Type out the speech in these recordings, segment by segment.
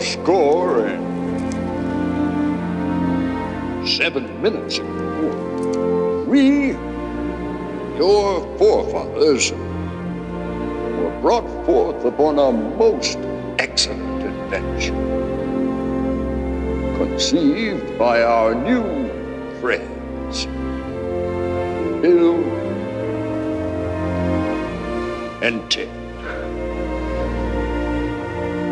score in seven minutes we, your forefathers, were brought forth upon a most excellent adventure, conceived by our new friends, Bill and Ted.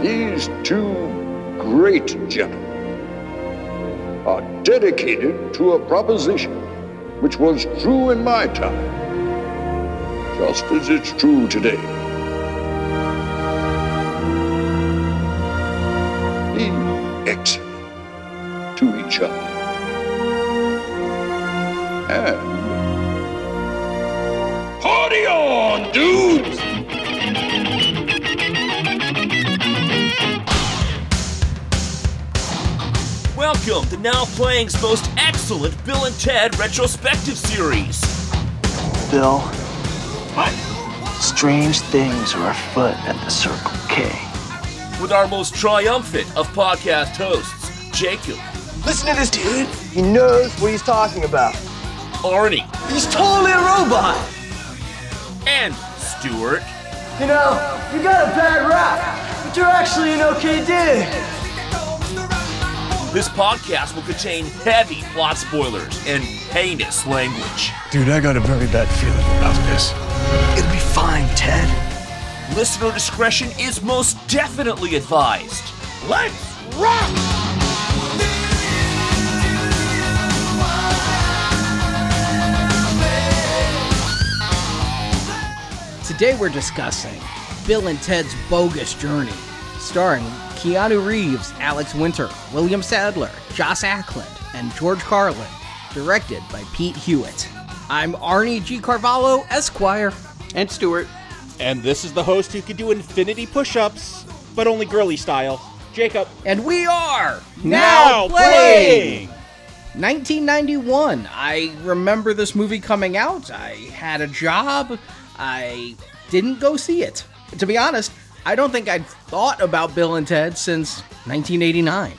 These two great gentlemen are dedicated to a proposition which was true in my time, just as it's true today. Welcome to Now Playing's most excellent Bill and Ted retrospective series. Bill. What? Strange things are afoot at the Circle K. With our most triumphant of podcast hosts, Jacob, Listen to this dude. He knows what he's talking about. Arnie, He's totally a robot. and Stuart. You know, you got a bad rap, but you're actually an okay dude. This podcast will contain heavy plot spoilers and heinous language. Dude, I got a very bad feeling about this. It'll be fine, Ted. Listener discretion is most definitely advised. Let's rock! Today we're discussing Bill and Ted's Bogus Journey, starring Keanu Reeves, Alex Winter, William Sadler, Joss Ackland, and George Carlin, directed by Pete Hewitt. I'm Arnie G. Carvalho, Esquire. and Stuart. And this is the host who can do infinity push ups, but only girly style, Jacob. And we are now playing 1991. I remember this movie coming out. I had a job. I didn't go see it. To be honest, I don't think I'd thought about Bill and Ted since 1989.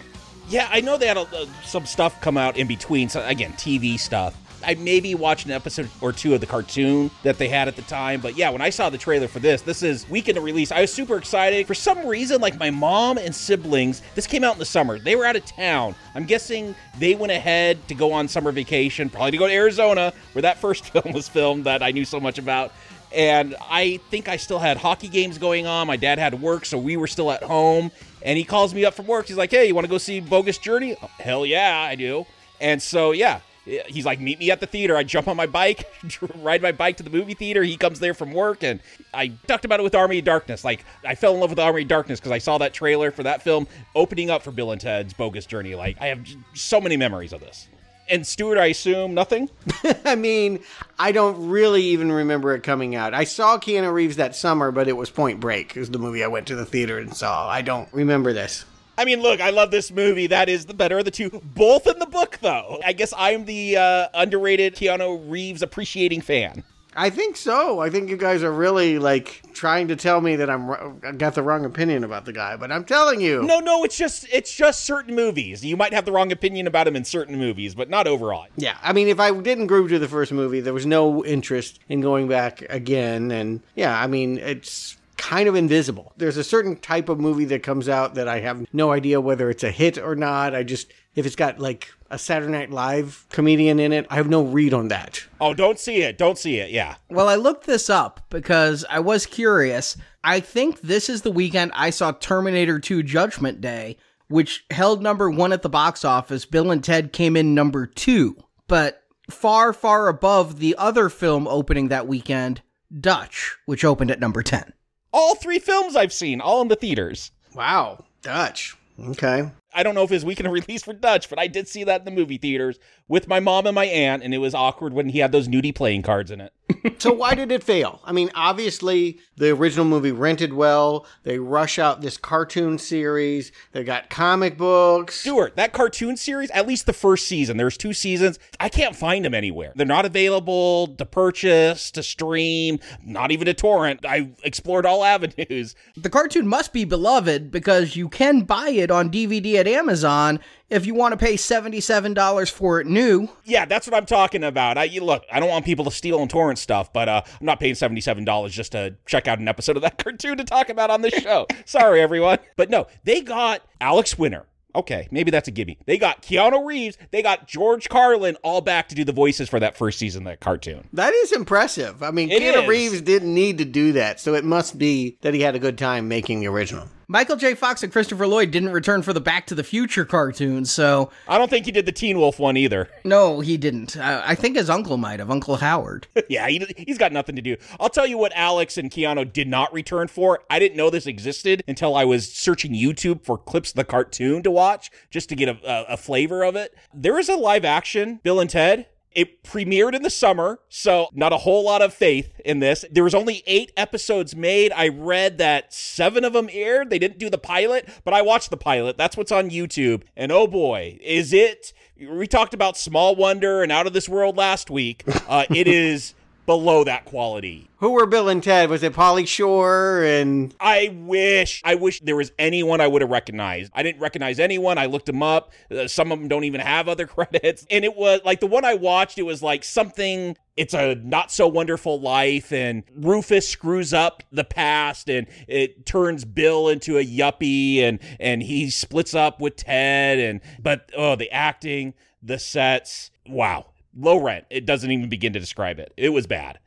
Yeah, I know they had uh, some stuff come out in between. So again, TV stuff. I maybe watched an episode or two of the cartoon that they had at the time, but yeah, when I saw the trailer for this, this is weekend of release. I was super excited. For some reason, like my mom and siblings, this came out in the summer. They were out of town. I'm guessing they went ahead to go on summer vacation, probably to go to Arizona, where that first film was filmed that I knew so much about. And I think I still had hockey games going on. My dad had work, so we were still at home. And he calls me up from work. He's like, "Hey, you want to go see Bogus Journey?" Oh, hell yeah, I do. And so yeah, he's like, "Meet me at the theater." I jump on my bike, ride my bike to the movie theater. He comes there from work, and I talked about it with Army of Darkness. Like I fell in love with Army of Darkness because I saw that trailer for that film opening up for Bill and Ted's Bogus Journey. Like I have so many memories of this. And Stuart, I assume nothing. I mean, I don't really even remember it coming out. I saw Keanu Reeves that summer, but it was Point Break. is the movie I went to the theater and saw. I don't remember this. I mean, look, I love this movie. That is the better of the two. Both in the book, though. I guess I'm the uh, underrated Keanu Reeves appreciating fan. I think so. I think you guys are really like trying to tell me that I'm I got the wrong opinion about the guy, but I'm telling you. No, no, it's just it's just certain movies. You might have the wrong opinion about him in certain movies, but not overall. Yeah, I mean, if I didn't groove to the first movie, there was no interest in going back again. And yeah, I mean, it's kind of invisible. There's a certain type of movie that comes out that I have no idea whether it's a hit or not. I just, if it's got like a Saturday Night Live comedian in it, I have no read on that. Oh, don't see it. Don't see it. Yeah. Well, I looked this up because I was curious. I think this is the weekend I saw Terminator 2 Judgment Day, which held number one at the box office. Bill and Ted came in number two, but far, far above the other film opening that weekend, Dutch, which opened at number 10. All three films I've seen, all in the theaters. Wow, Dutch. Okay. I don't know if it was weekend of release for Dutch, but I did see that in the movie theaters with my mom and my aunt, and it was awkward when he had those nudie playing cards in it. so why did it fail? I mean, obviously the original movie rented well. They rush out this cartoon series. They got comic books. Stuart, that cartoon series, at least the first season, there's two seasons. I can't find them anywhere. They're not available to purchase, to stream, not even to torrent. I explored all avenues. The cartoon must be beloved because you can buy it on DVD at Amazon if you want to pay $77 for it new. Yeah, that's what I'm talking about. I you look, I don't want people to steal and torrent stuff, but uh, I'm not paying $77 just to check out an episode of that cartoon to talk about on this show. Sorry, everyone. But no, they got Alex Winter. Okay, maybe that's a gimme. They got Keanu Reeves, they got George Carlin all back to do the voices for that first season of that cartoon. That is impressive. I mean, It Keanu is. Reeves didn't need to do that, so it must be that he had a good time making the original. Michael J. Fox and Christopher Lloyd didn't return for the Back to the Future cartoon, so I don't think he did the Teen Wolf one either. no, he didn't. Uh, I think his uncle might have, Uncle Howard. yeah, he, he's got nothing to do. I'll tell you what Alex and Keanu did not return for. I didn't know this existed until I was searching YouTube for clips of the cartoon to watch just to get a, a, a flavor of it. There is a live action Bill and Ted. It premiered in the summer, so not a whole lot of faith in this. There was only eight episodes made. I read that seven of them aired. They didn't do the pilot, but I watched the pilot. That's what's on YouTube. And oh boy, is it. We talked about Small Wonder and Out of This World last week. Uh, it is below that quality. Who were Bill and Ted? Was it Pauly Shore and I wish, I wish there was anyone I would have recognized. I didn't recognize anyone. I looked them up. Uh, some of them don't even have other credits. And it was like the one I watched, it was like something, it's a not so wonderful life. And Rufus screws up the past and it turns Bill into a yuppie and, and he splits up with Ted. And, but oh, the acting, the sets, wow. Low rent. It doesn't even begin to describe it. It was bad.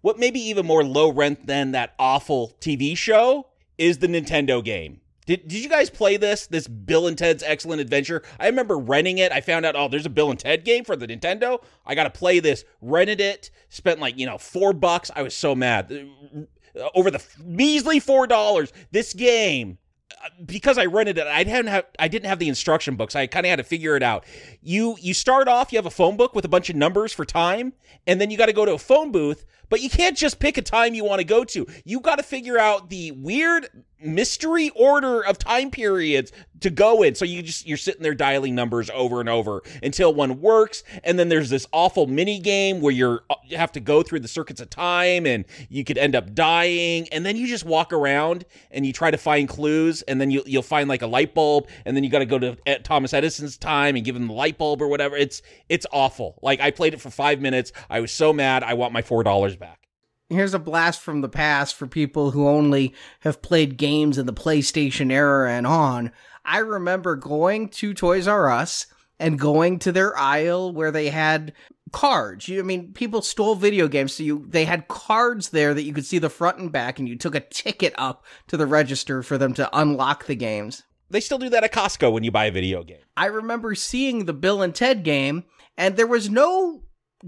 What may be even more low rent than that awful TV show is the Nintendo game. Did, did you guys play this? This Bill and Ted's Excellent Adventure? I remember renting it. I found out, oh, there's a Bill and Ted game for the Nintendo. I got to play this. Rented it. Spent like, you know, four bucks. I was so mad. Uh, Over the measly four dollars. This game Uh, because I rented it, I didn't have I didn't have the instruction books. I kind of had to figure it out. You you start off, you have a phone book with a bunch of numbers for time, and then you got to go to a phone booth. But you can't just pick a time you want to go to. You got to figure out the weird mystery order of time periods to go in. So you just you're sitting there dialing numbers over and over until one works, and then there's this awful mini game where you're uh, you have to go through the circuits of time, and you could end up dying, and then you just walk around and you try to find clues, and then you you'll find like a light bulb, and then you got to go to uh, Thomas Edison's time and give him the light bulb or whatever. It's it's awful. Like I played it for five minutes. I was so mad. I want my four dollars back. Here's a blast from the past for people who only have played games in the PlayStation era and on. I remember going to Toys R Us and going to their aisle where they had cards. You, I mean, people stole video games, so you they had cards there that you could see the front and back, and you took a ticket up to the register for them to unlock the games. They still do that at Costco when you buy a video game. I remember seeing the Bill and Ted game, and there was no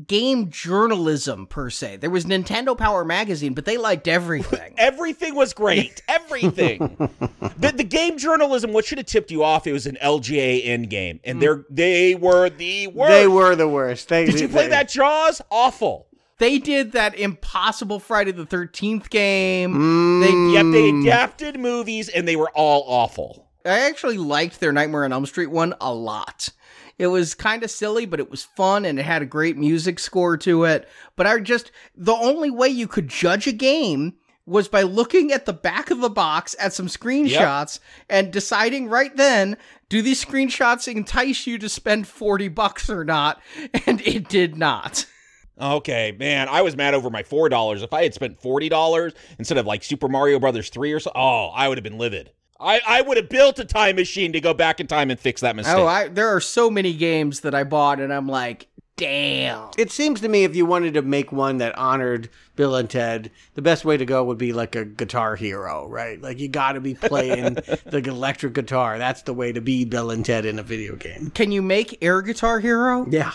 game journalism per se. There was Nintendo Power Magazine, but they liked everything. Everything was great. Everything. the, the game journalism, what should have tipped you off? It was an LJN game, and they're they were the worst. they were the worst? They, Did you play they- that Jaws? Awful. they did that impossible Friday the 13th game. Mm. They Yep, they adapted movies, and they were all awful. I actually liked their Nightmare on Elm Street one a lot. It was kind of silly, but it was fun and it had a great music score to it. But I just, the only way you could judge a game was by looking at the back of the box at some screenshots and deciding right then, do these screenshots entice you to spend 40 bucks or not? And it did not. Okay, man, I was mad over my four dollars. If I had spent forty dollars instead of like Super Mario Brothers three or so, oh, I would have been livid. I, I would have built a time machine to go back in time and fix that mistake. Oh, I, there are so many games that I bought and I'm like, damn. It seems to me if you wanted to make one that honored Bill and Ted, the best way to go would be like a guitar hero, right? Like you got to be playing the electric guitar. That's the way to be Bill and Ted in a video game. Can you make Air Guitar Hero? Yeah.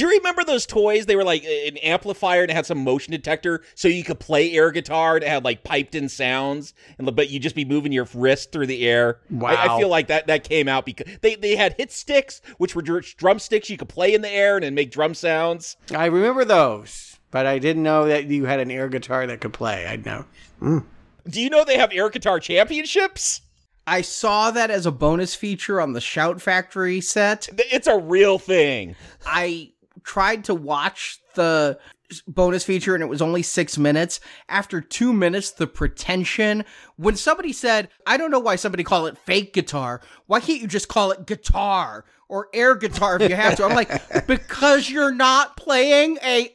Do you remember those toys? They were like an amplifier and it had some motion detector, so you could play air guitar. And it had like piped in sounds, and but you just be moving your wrist through the air. I, I feel like that that came out because they they had hit sticks, which were drumsticks you could play in the air and then make drum sounds. I remember those, but I didn't know that you had an air guitar that could play. I know. Mm. Do you know they have air guitar championships? I saw that as a bonus feature on the Shout Factory set. It's a real thing. I tried to watch the bonus feature and it was only six minutes. After two minutes, the pretension. When somebody said, I don't know why somebody call it fake guitar. Why can't you just call it guitar or air guitar if you have to? I'm like, because you're not playing a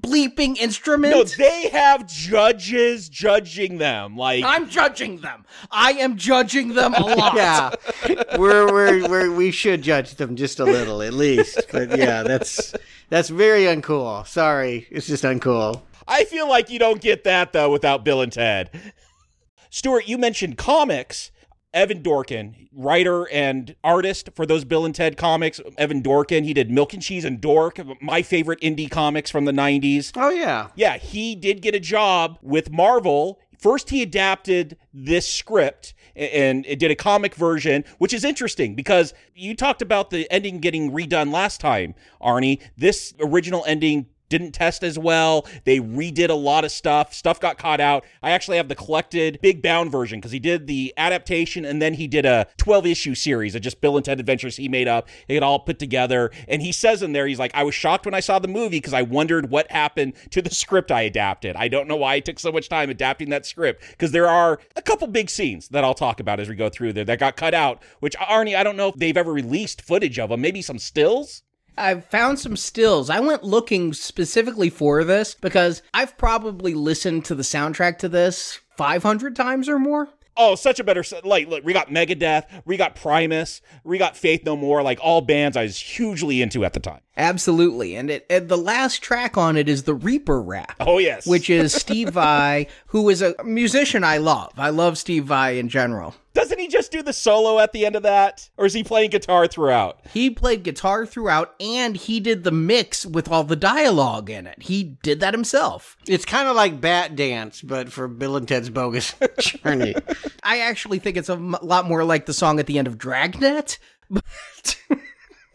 bleeping instrument. No, they have judges judging them. Like I'm judging them. I am judging them a lot. Yeah, we're, we're, we're we should judge them just a little at least. But yeah, that's that's very uncool. Sorry, it's just uncool. I feel like you don't get that though without Bill and Ted. Stuart, you mentioned comics. Evan Dorkin, writer and artist for those Bill and Ted comics. Evan Dorkin, he did Milk and Cheese and Dork, my favorite indie comics from the 90s. Oh yeah, Yeah, he did get a job with Marvel. First, he adapted this script and it did a comic version, which is interesting because you talked about the ending getting redone last time, Arnie. This original ending didn't test as well. They redid a lot of stuff. Stuff got caught out. I actually have the collected big bound version because he did the adaptation and then he did a 12 issue series of just Bill and Ted Adventures he made up. It get all put together. And he says in there, he's like, I was shocked when I saw the movie because I wondered what happened to the script I adapted. I don't know why it took so much time adapting that script because there are a couple big scenes that I'll talk about as we go through there that got cut out, which Arnie, I don't know if they've ever released footage of them, maybe some stills. I've found some stills. I went looking specifically for this because I've probably listened to the soundtrack to this 500 times or more. Oh, such a better like. Look, we got Megadeth, we got Primus, we got Faith No More. Like all bands I was hugely into at the time. Absolutely. And it and the last track on it is the Reaper rap. Oh yes, Which is Steve Vai, who is a musician I love. I love Steve Vai in general. doesn't he just do the solo at the end of that, or is he playing guitar throughout? He played guitar throughout and he did the mix with all the dialogue in it. He did that himself. it's kind of like Bat Dance, but for Bill and Ted's Bogus Journey. I actually think it's a m- lot more like the song at the end of Dragnet.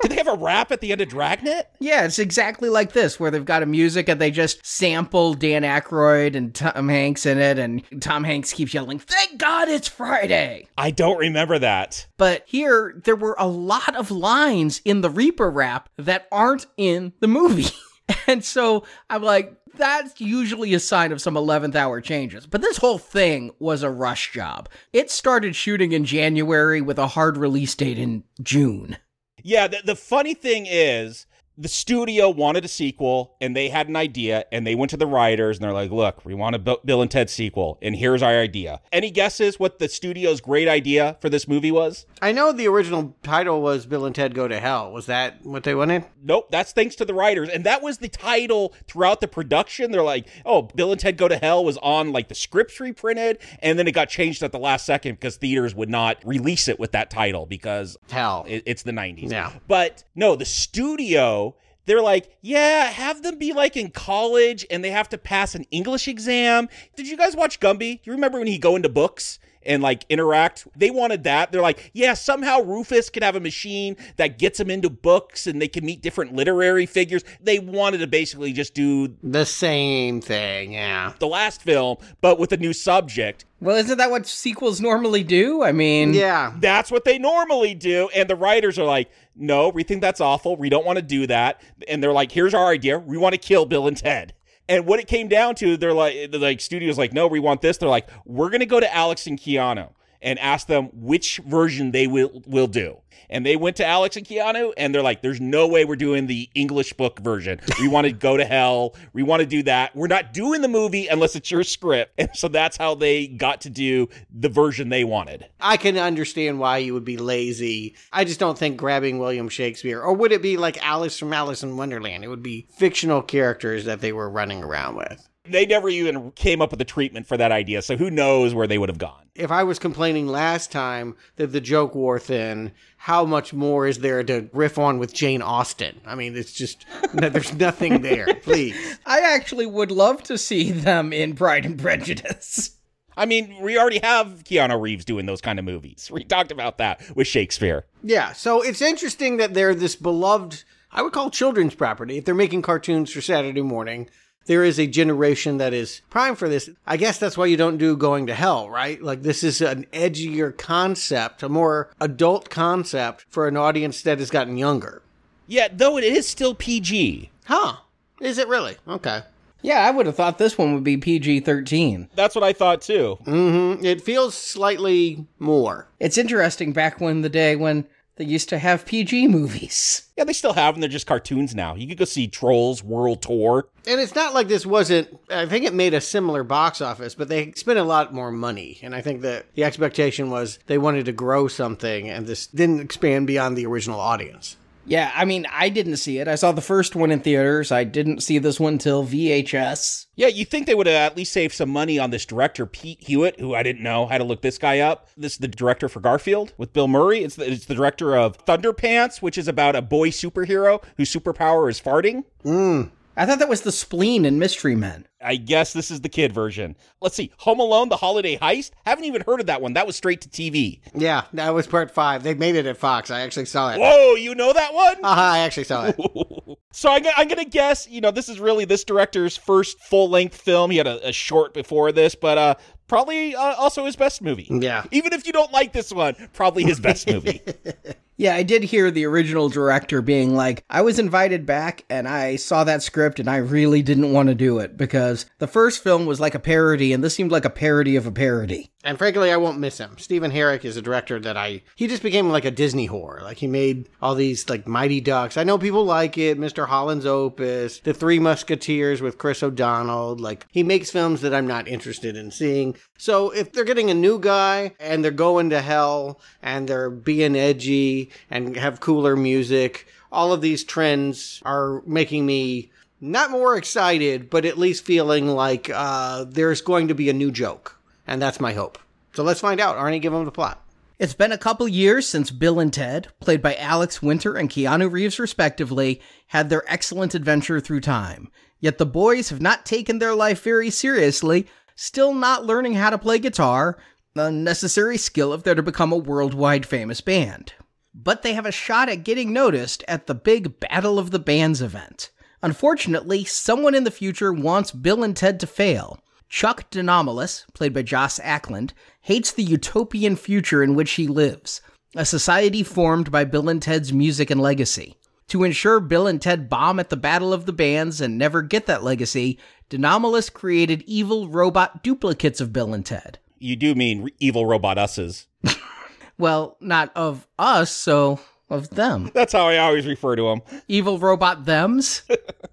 Did they have a rap at the end of Dragnet? Yeah, it's exactly like this, where they've got a music and they just sample Dan Aykroyd and Tom Hanks in it, and Tom Hanks keeps yelling, Thank God it's Friday! I don't remember that. But here, there were a lot of lines in the Reaper rap that aren't in the movie. and so I'm like, that's usually a sign of some 11th hour changes. But this whole thing was a rush job. It started shooting in January with a hard release date in June. Yeah, the, the funny thing is, the studio wanted a sequel and they had an idea and they went to the writers and they're like, look, we want a Bill and Ted sequel and here's our idea. Any guesses what the studio's great idea for this movie was? I know the original title was Bill and Ted Go to Hell. Was that what they wanted? Nope, that's thanks to the writers. And that was the title throughout the production. They're like, oh, Bill and Ted Go to Hell was on like the scripts reprinted. And then it got changed at the last second because theaters would not release it with that title because Hell. it, it's the 90s. Yeah. But no, the studio, they're like, yeah, have them be like in college and they have to pass an English exam. Did you guys watch Gumby? You remember when he go into books? And like interact, they wanted that. They're like, yeah, somehow Rufus could have a machine that gets him into books and they can meet different literary figures. They wanted to basically just do The same thing, yeah. the last film, but with a new subject. Well, isn't that what sequels normally do? I mean, Yeah. That's what they normally do. And the writers are like, no, we think that's awful. We don't want to do that. And they're like, here's our idea. We want to kill Bill and Ted. And what it came down to, they're like, the like studios like, no, we want this. They're like, we're gonna go to Alex and Keanu and ask them which version they will will do. And they went to Alex and Keanu, and they're like, "There's no way we're doing the English book version. We want to go to hell. We want to do that. We're not doing the movie unless it's your script." And so that's how they got to do the version they wanted. I can understand why you would be lazy. I just don't think grabbing William Shakespeare, or would it be like Alice from Alice in Wonderland? It would be fictional characters that they were running around with. They never even came up with a treatment for that idea, so who knows where they would have gone. If I was complaining last time that the joke wore thin, how much more is there to riff on with Jane Austen? I mean, it's just, no, there's nothing there. Please. I actually would love to see them in Pride and Prejudice. I mean, we already have Keanu Reeves doing those kind of movies. We talked about that with Shakespeare. Yeah, so it's interesting that they're this beloved, I would call children's property. If they're making cartoons for Saturday morning, there is a generation that is prime for this. I guess that's why you don't do Going to Hell, right? Like, this is an edgier concept, a more adult concept for an audience that has gotten younger. Yeah, though it is still PG. Huh. Is it really? Okay. Yeah, I would have thought this one would be PG 13. That's what I thought too. Mm-hmm. It feels slightly more. It's interesting back when the day when they used to have PG movies. Yeah, they still have them. They're just cartoons now. You could go see Trolls World Tour. And it's not like this wasn't, I think it made a similar box office, but they spent a lot more money. And I think that the expectation was they wanted to grow something, and this didn't expand beyond the original audience. Yeah, I mean, I didn't see it. I saw the first one in theaters. I didn't see this one till VHS. Yeah, you think they would have at least saved some money on this director, Pete Hewitt, who I didn't know. I had to look this guy up. This is the director for Garfield with Bill Murray. It's the, it's the director of Thunderpants, which is about a boy superhero whose superpower is farting. Mm. I thought that was the spleen in Mystery Men. I guess this is the kid version. Let's see. Home Alone, The Holiday Heist. Haven't even heard of that one. That was straight to TV. Yeah, that was part five. They made it at Fox. I actually saw it. Whoa, you know that one? Uh-huh, I actually saw it. so I'm, I'm going to guess, you know, this is really this director's first full length film. He had a, a short before this, but uh, probably uh, also his best movie. Yeah. Even if you don't like this one, probably his best movie. Yeah, I did hear the original director being like, I was invited back and I saw that script and I really didn't want to do it because the first film was like a parody and this seemed like a parody of a parody. And frankly, I won't miss him. Stephen Herek is a director that I, he just became like a Disney whore. Like he made all these like Mighty Ducks. I know people like it. Mr. Holland's Opus, The Three Musketeers with Chris O'Donnell. Like he makes films that I'm not interested in seeing. So if they're getting a new guy and they're going to hell and they're being edgy and have cooler music, all of these trends are making me not more excited, but at least feeling like uh, there's going to be a new joke. And that's my hope. So let's find out. Arnie, give them the plot. It's been a couple years since Bill and Ted, played by Alex Winter and Keanu Reeves respectively, had their excellent adventure through time. Yet the boys have not taken their life very seriously, still not learning how to play guitar, a necessary skill if they're to become a worldwide famous band. But they have a shot at getting noticed at the big Battle of the Bands event. Unfortunately, someone in the future wants Bill and Ted to fail. Chuck De Nomolos, played by Joss Ackland, hates the utopian future in which he lives, a society formed by Bill and Ted's music and legacy. To ensure Bill and Ted bomb at the Battle of the Bands and never get that legacy, De Nomolos created evil robot duplicates of Bill and Ted. You do mean evil robot us's. Well, not of us, so of them. That's how I always refer to them. Evil robot thems?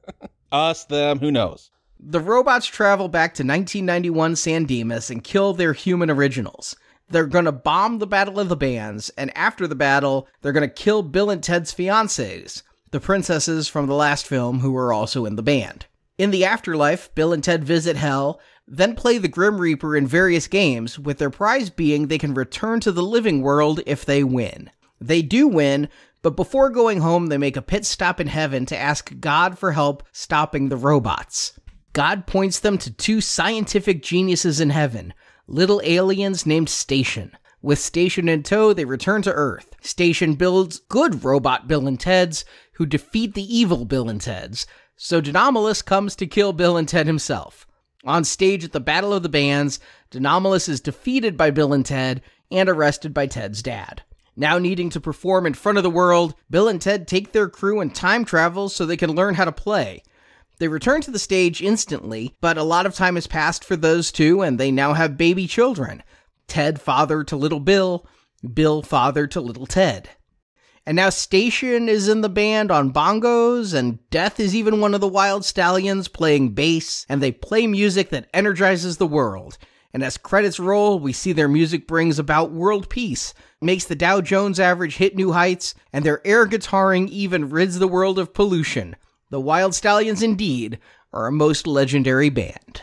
Us, them, who knows? The robots travel back to 1991 San Dimas and kill their human originals. They're gonna bomb the Battle of the Bands, and after the battle, they're gonna kill Bill and Ted's fiancées, the princesses from the last film who were also in the band. In the afterlife, Bill and Ted visit Hell, then play the Grim Reaper in various games, with their prize being they can return to the living world if they win. They do win, but before going home, they make a pit stop in heaven to ask God for help stopping the robots. God points them to two scientific geniuses in heaven, little aliens named Station. With Station in tow, they return to Earth. Station builds good robot Bill and Ted's, who defeat the evil Bill and Ted's, so De Nomolos comes to kill Bill and Ted himself. On stage at the Battle of the Bands, De Nomolos is defeated by Bill and Ted and arrested by Ted's dad. Now needing to perform in front of the world, Bill and Ted take their crew and time travel so they can learn how to play. They return to the stage instantly, but a lot of time has passed for those two, and they now have baby children. Ted father to little Bill, Bill father to little Ted. And now Station is in the band on bongos, and Death is even one of the Wild Stallions playing bass, and they play music that energizes the world. And as credits roll, we see their music brings about world peace, makes the Dow Jones average hit new heights, and their air guitaring even rids the world of pollution. The Wild Stallions indeed are a most legendary band.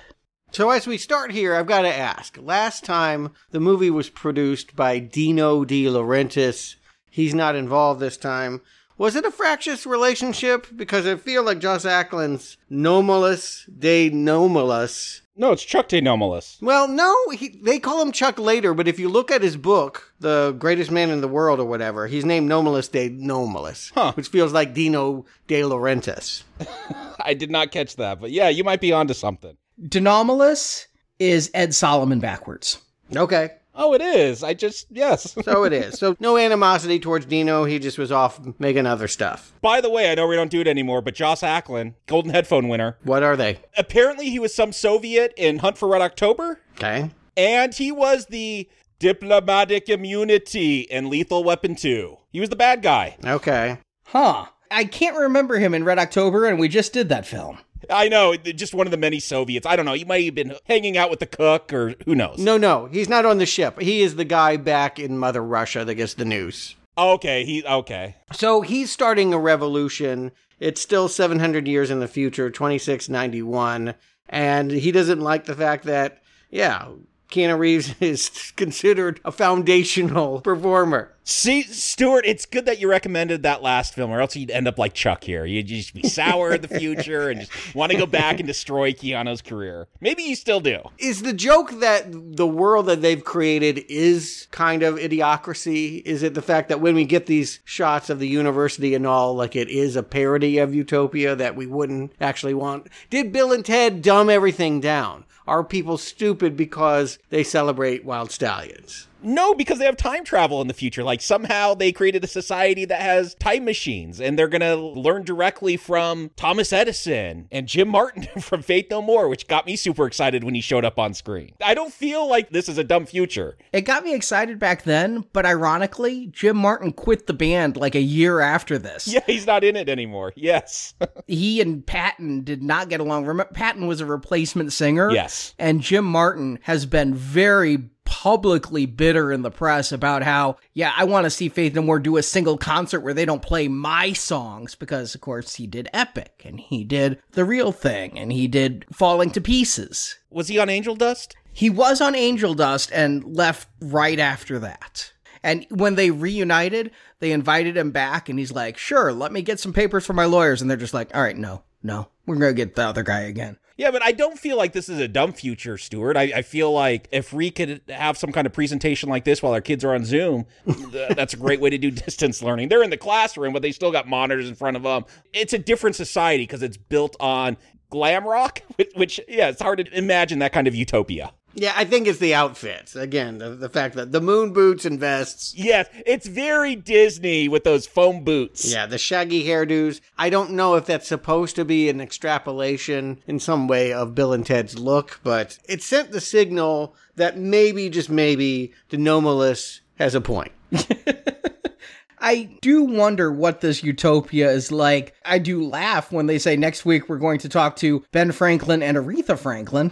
So as we start here, I've got to ask. Last time the movie was produced by Dino De Laurentiis. He's not involved this time. Was it a fractious relationship? Because I feel like Joss Ackland's Nomolos de Nomolos. No, it's Chuck De Nomolos. Well, no, he, they call him Chuck later, but if you look at his book, The Greatest Man in the World or whatever, he's named Nomolos de Nomolos, Huh. which feels like Dino De Laurentiis. I did not catch that, but yeah, you might be onto something. De Nomolos is Ed Solomon backwards. Okay. Oh, it is. I just yes. So it is. So no animosity towards Dino. He just was off making other stuff. By the way, I know we don't do it anymore, but Joss Ackland, Golden Headphone winner. What are they? Apparently, he was some Soviet in Hunt for Red October, Okay. and he was the diplomatic immunity in Lethal Weapon 2. He was the bad guy. Okay. Huh. I can't remember him in Red October, and we just did that film. I know, just one of the many Soviets. I don't know. He might have been hanging out with the cook, or who knows. No, no, he's not on the ship. He is the guy back in Mother Russia that gets the news. Okay, he okay. So he's starting a revolution. It's still 700 years in the future, 2691, and he doesn't like the fact that, yeah, Keanu Reeves is considered a foundational performer. See, Stuart, it's good that you recommended that last film, or else you'd end up like Chuck here. You'd just be sour in the future and just want to go back and destroy Keanu's career. Maybe you still do. Is the joke that the world that they've created is kind of idiocracy? Is it the fact that when we get these shots of the university and all, like it is a parody of Utopia that we wouldn't actually want? Did Bill and Ted dumb everything down? Are people stupid because they celebrate wild stallions? No, because they have time travel in the future. Like somehow they created a society that has time machines and they're going to learn directly from Thomas Edison and Jim Martin from Faith No More, which got me super excited when he showed up on screen. I don't feel like this is a dumb future. It got me excited back then, but ironically, Jim Martin quit the band like a year after this. Yeah, he's not in it anymore. Yes. He and Patton did not get along. Patton was a replacement singer. Yes. And Jim Martin has been very publicly bitter in the press about how, yeah, I want to see Faith No More do a single concert where they don't play my songs because, of course, he did Epic and he did The Real Thing and he did Falling to Pieces. Was he on Angel Dust? He was on Angel Dust and left right after that. And when they reunited, they invited him back, and he's like, Sure, let me get some papers for my lawyers. And they're just like, All right, no, no, we're going to get the other guy again. Yeah, but I don't feel like this is a dumb future, Stuart. I, I feel like if we could have some kind of presentation like this while our kids are on Zoom, th- that's a great way to do distance learning. They're in the classroom, but they still got monitors in front of them. It's a different society because it's built on glam rock, which, which, yeah, it's hard to imagine that kind of utopia. Yeah, I think it's the outfits. Again, the, the fact that the moon boots and vests. Yes, it's very Disney with those foam boots. Yeah, the shaggy hairdos. I don't know if that's supposed to be an extrapolation in some way of Bill and Ted's look, but it sent the signal that maybe, just maybe, the Nomolos has a point. I do wonder what this utopia is like. I do laugh when they say next week we're going to talk to Ben Franklin and Aretha Franklin.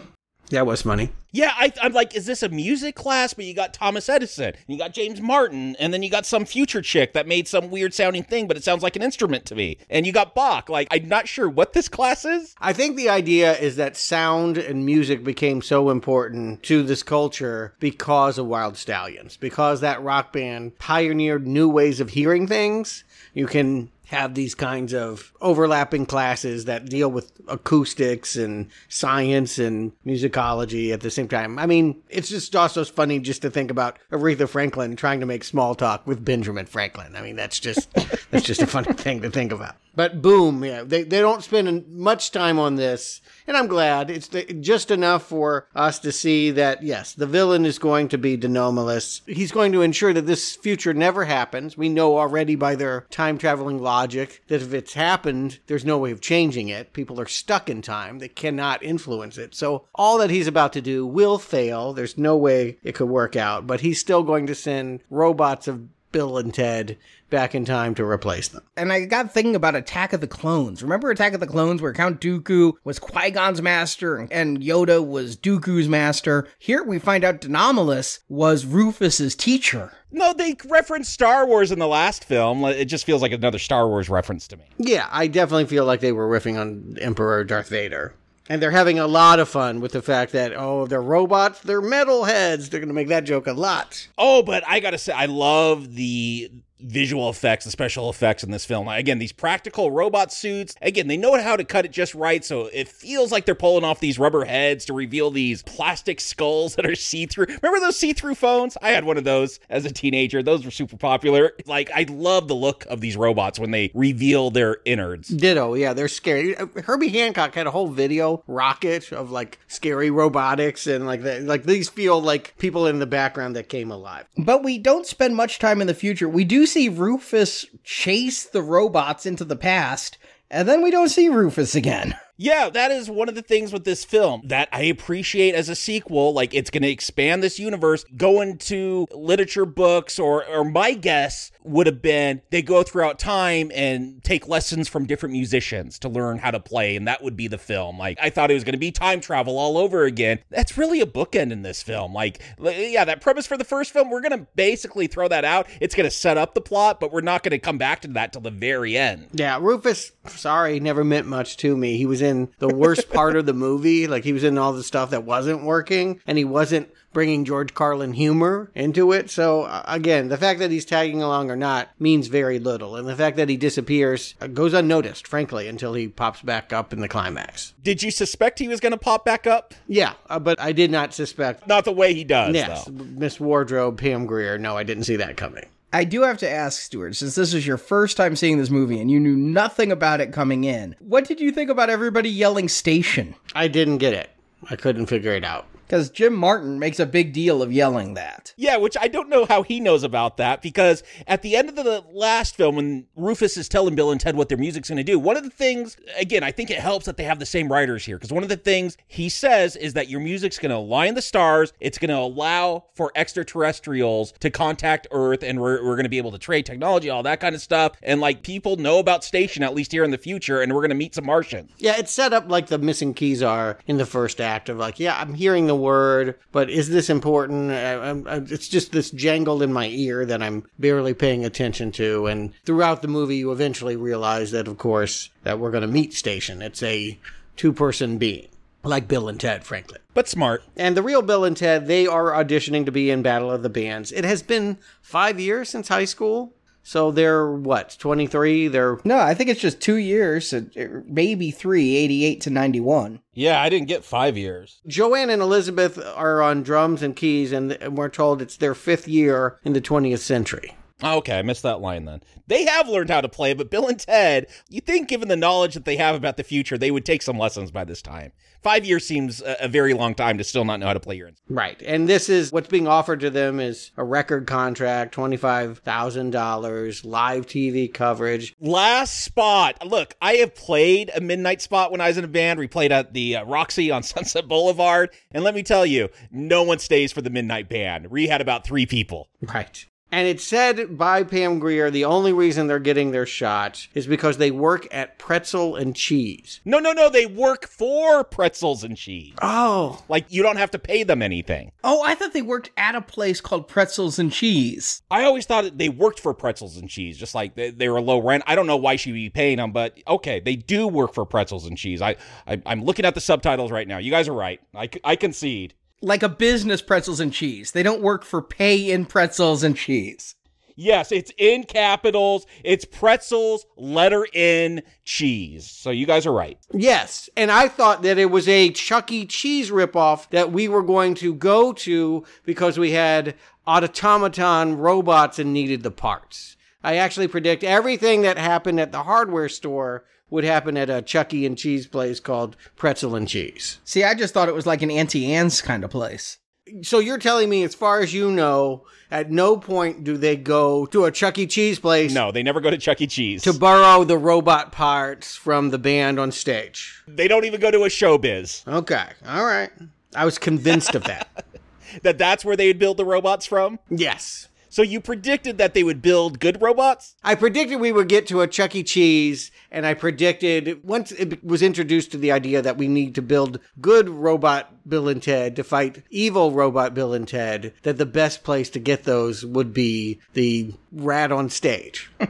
That was funny. Yeah, I, I'm like, is this a music class? But you got Thomas Edison, you got James Martin, and then you got some future chick that made some weird sounding thing, but it sounds like an instrument to me. And you got Bach. Like, I'm not sure what this class is. I think the idea is that sound and music became so important to this culture because of Wild Stallions, because that rock band pioneered new ways of hearing things. You can have these kinds of overlapping classes that deal with acoustics and science and musicology at the same time. I mean, it's just also funny just to think about Aretha Franklin trying to make small talk with Benjamin Franklin. I mean, that's just that's just a funny thing to think about. But boom, yeah, they they don't spend much time on this, and I'm glad it's the, just enough for us to see that yes, the villain is going to be De Nomolos. He's going to ensure that this future never happens. We know already by their time traveling logic that if it's happened, there's no way of changing it. People are stuck in time; they cannot influence it. So all that he's about to do will fail. There's no way it could work out, but he's still going to send robots of Bill and Ted back in time to replace them. And I got thinking about Attack of the Clones. Remember Attack of the Clones where Count Dooku was Qui-Gon's master and Yoda was Dooku's master? Here we find out De Nomolos was Rufus's teacher. No, they referenced Star Wars in the last film. It just feels like another Star Wars reference to me. Yeah, I definitely feel like they were riffing on Emperor Darth Vader. And they're having a lot of fun with the fact that, oh, they're robots, they're metalheads. They're going to make that joke a lot. Oh, but I gotta say, I love the visual effects, the special effects in this film. Again, these practical robot suits. Again, they know how to cut it just right, so it feels like they're pulling off these rubber heads to reveal these plastic skulls that are see-through. Remember those see-through phones? I had one of those as a teenager. Those were super popular. Like, I love the look of these robots when they reveal their innards. Ditto, yeah, they're scary. Herbie Hancock had a whole video Rockit of like scary robotics and like that. Like these feel like people in the background that came alive. But we don't spend much time in the future. We do see Rufus chase the robots into the past, and then we don't see Rufus again. Yeah, that is one of the things with this film that I appreciate as a sequel. Like, it's going to expand this universe, go into literature books, or, or my guess would have been they go throughout time and take lessons from different musicians to learn how to play, and that would be the film. Like, I thought it was going to be time travel all over again. That's really a bookend in this film. Like, yeah, that premise for the first film, we're going to basically throw that out. It's going to set up the plot, but we're not going to come back to that till the very end. Yeah, Rufus, sorry, never meant much to me. He was in the worst part of the movie. Like he was in all the stuff that wasn't working, and he wasn't bringing George Carlin humor into it. So uh, again, the fact that he's tagging along or not means very little, and the fact that he disappears uh, goes unnoticed, frankly, until he pops back up in the climax. Did you suspect he was going to pop back up? Yeah, uh, but I did not suspect. Not the way he does. Yes. Miss Wardrobe, Pam Grier. No, I didn't see that coming. I do have to ask, Stuart, since this is your first time seeing this movie and you knew nothing about it coming in, what did you think about everybody yelling station? I didn't get it. I couldn't figure it out. Because Jim Martin makes a big deal of yelling that. Yeah, which I don't know how he knows about that because at the end of the last film, when Rufus is telling Bill and Ted what their music's going to do, one of the things, again, I think it helps that they have the same writers here because one of the things he says is that your music's going to align the stars, it's going to allow for extraterrestrials to contact Earth, and we're, we're going to be able to trade technology, all that kind of stuff. And like people know about Station, at least here in the future, and we're going to meet some Martians. Yeah, it's set up like the missing keys are in the first act of like, yeah, I'm hearing the word, but is this important? I, I, it's just this jangle in my ear that I'm barely paying attention to. And throughout the movie, you eventually realize that, of course, that we're going to meet Station. It's a two person being. Like Bill and Ted, frankly. But smart. And the real Bill and Ted, they are auditioning to be in Battle of the Bands. It has been five years since high school. So they're what, 23? They're. No, I think it's just two years, uh, maybe three, 88 to 91. Yeah, I didn't get five years. Joanne and Elizabeth are on drums and keys, and we're told it's their fifth year in the 20th century. Okay, I missed that line then. They have learned how to play, but Bill and Ted, you think given the knowledge that they have about the future, they would take some lessons by this time. Five years seems a, a very long time to still not know how to play your instrument. Right. And this is what's being offered to them is a record contract, $25,000, live TV coverage. Last spot. Look, I have played a midnight spot when I was in a band. We played at the uh, Roxy on Sunset Boulevard. And let me tell you, no one stays for the midnight band. We had about three people. Right. And it's said by Pam Grier the only reason they're getting their shot is because they work at Pretzel and Cheese. No, no, no. They work for pretzels and cheese. Oh. Like, you don't have to pay them anything. Oh, I thought they worked at a place called Pretzels and Cheese. I always thought they worked for pretzels and cheese, just like they, they were low rent. I don't know why she'd be paying them, but okay, they do work for pretzels and cheese. I, I I'm looking at the subtitles right now. You guys are right. I, I concede. Like a business pretzels and cheese. They don't work for pay in pretzels and cheese. Yes, it's in capitals. It's pretzels, letter in cheese. So you guys are right. Yes, and I thought that it was a Chuck E. Cheese ripoff that we were going to go to because we had automaton robots and needed the parts. I actually predict everything that happened at the hardware store would happen at a Chuck E. and Cheese place called Pretzel and Cheese. See, I just thought it was like an Auntie Anne's kind of place. So you're telling me, as far as you know, at no point do they go to a Chuck E. Cheese place No, they never go to Chuck E. Cheese. to borrow the robot parts from the band on stage. they don't even go to a showbiz. Okay, all right. I was convinced of that. That that's where they would build the robots from. yes. So you predicted that they would build good robots? I predicted we would get to a Chuck E. Cheese, and I predicted once it was introduced to the idea that we need to build good robot Bill and Ted to fight evil robot Bill and Ted, that the best place to get those would be the rat on stage.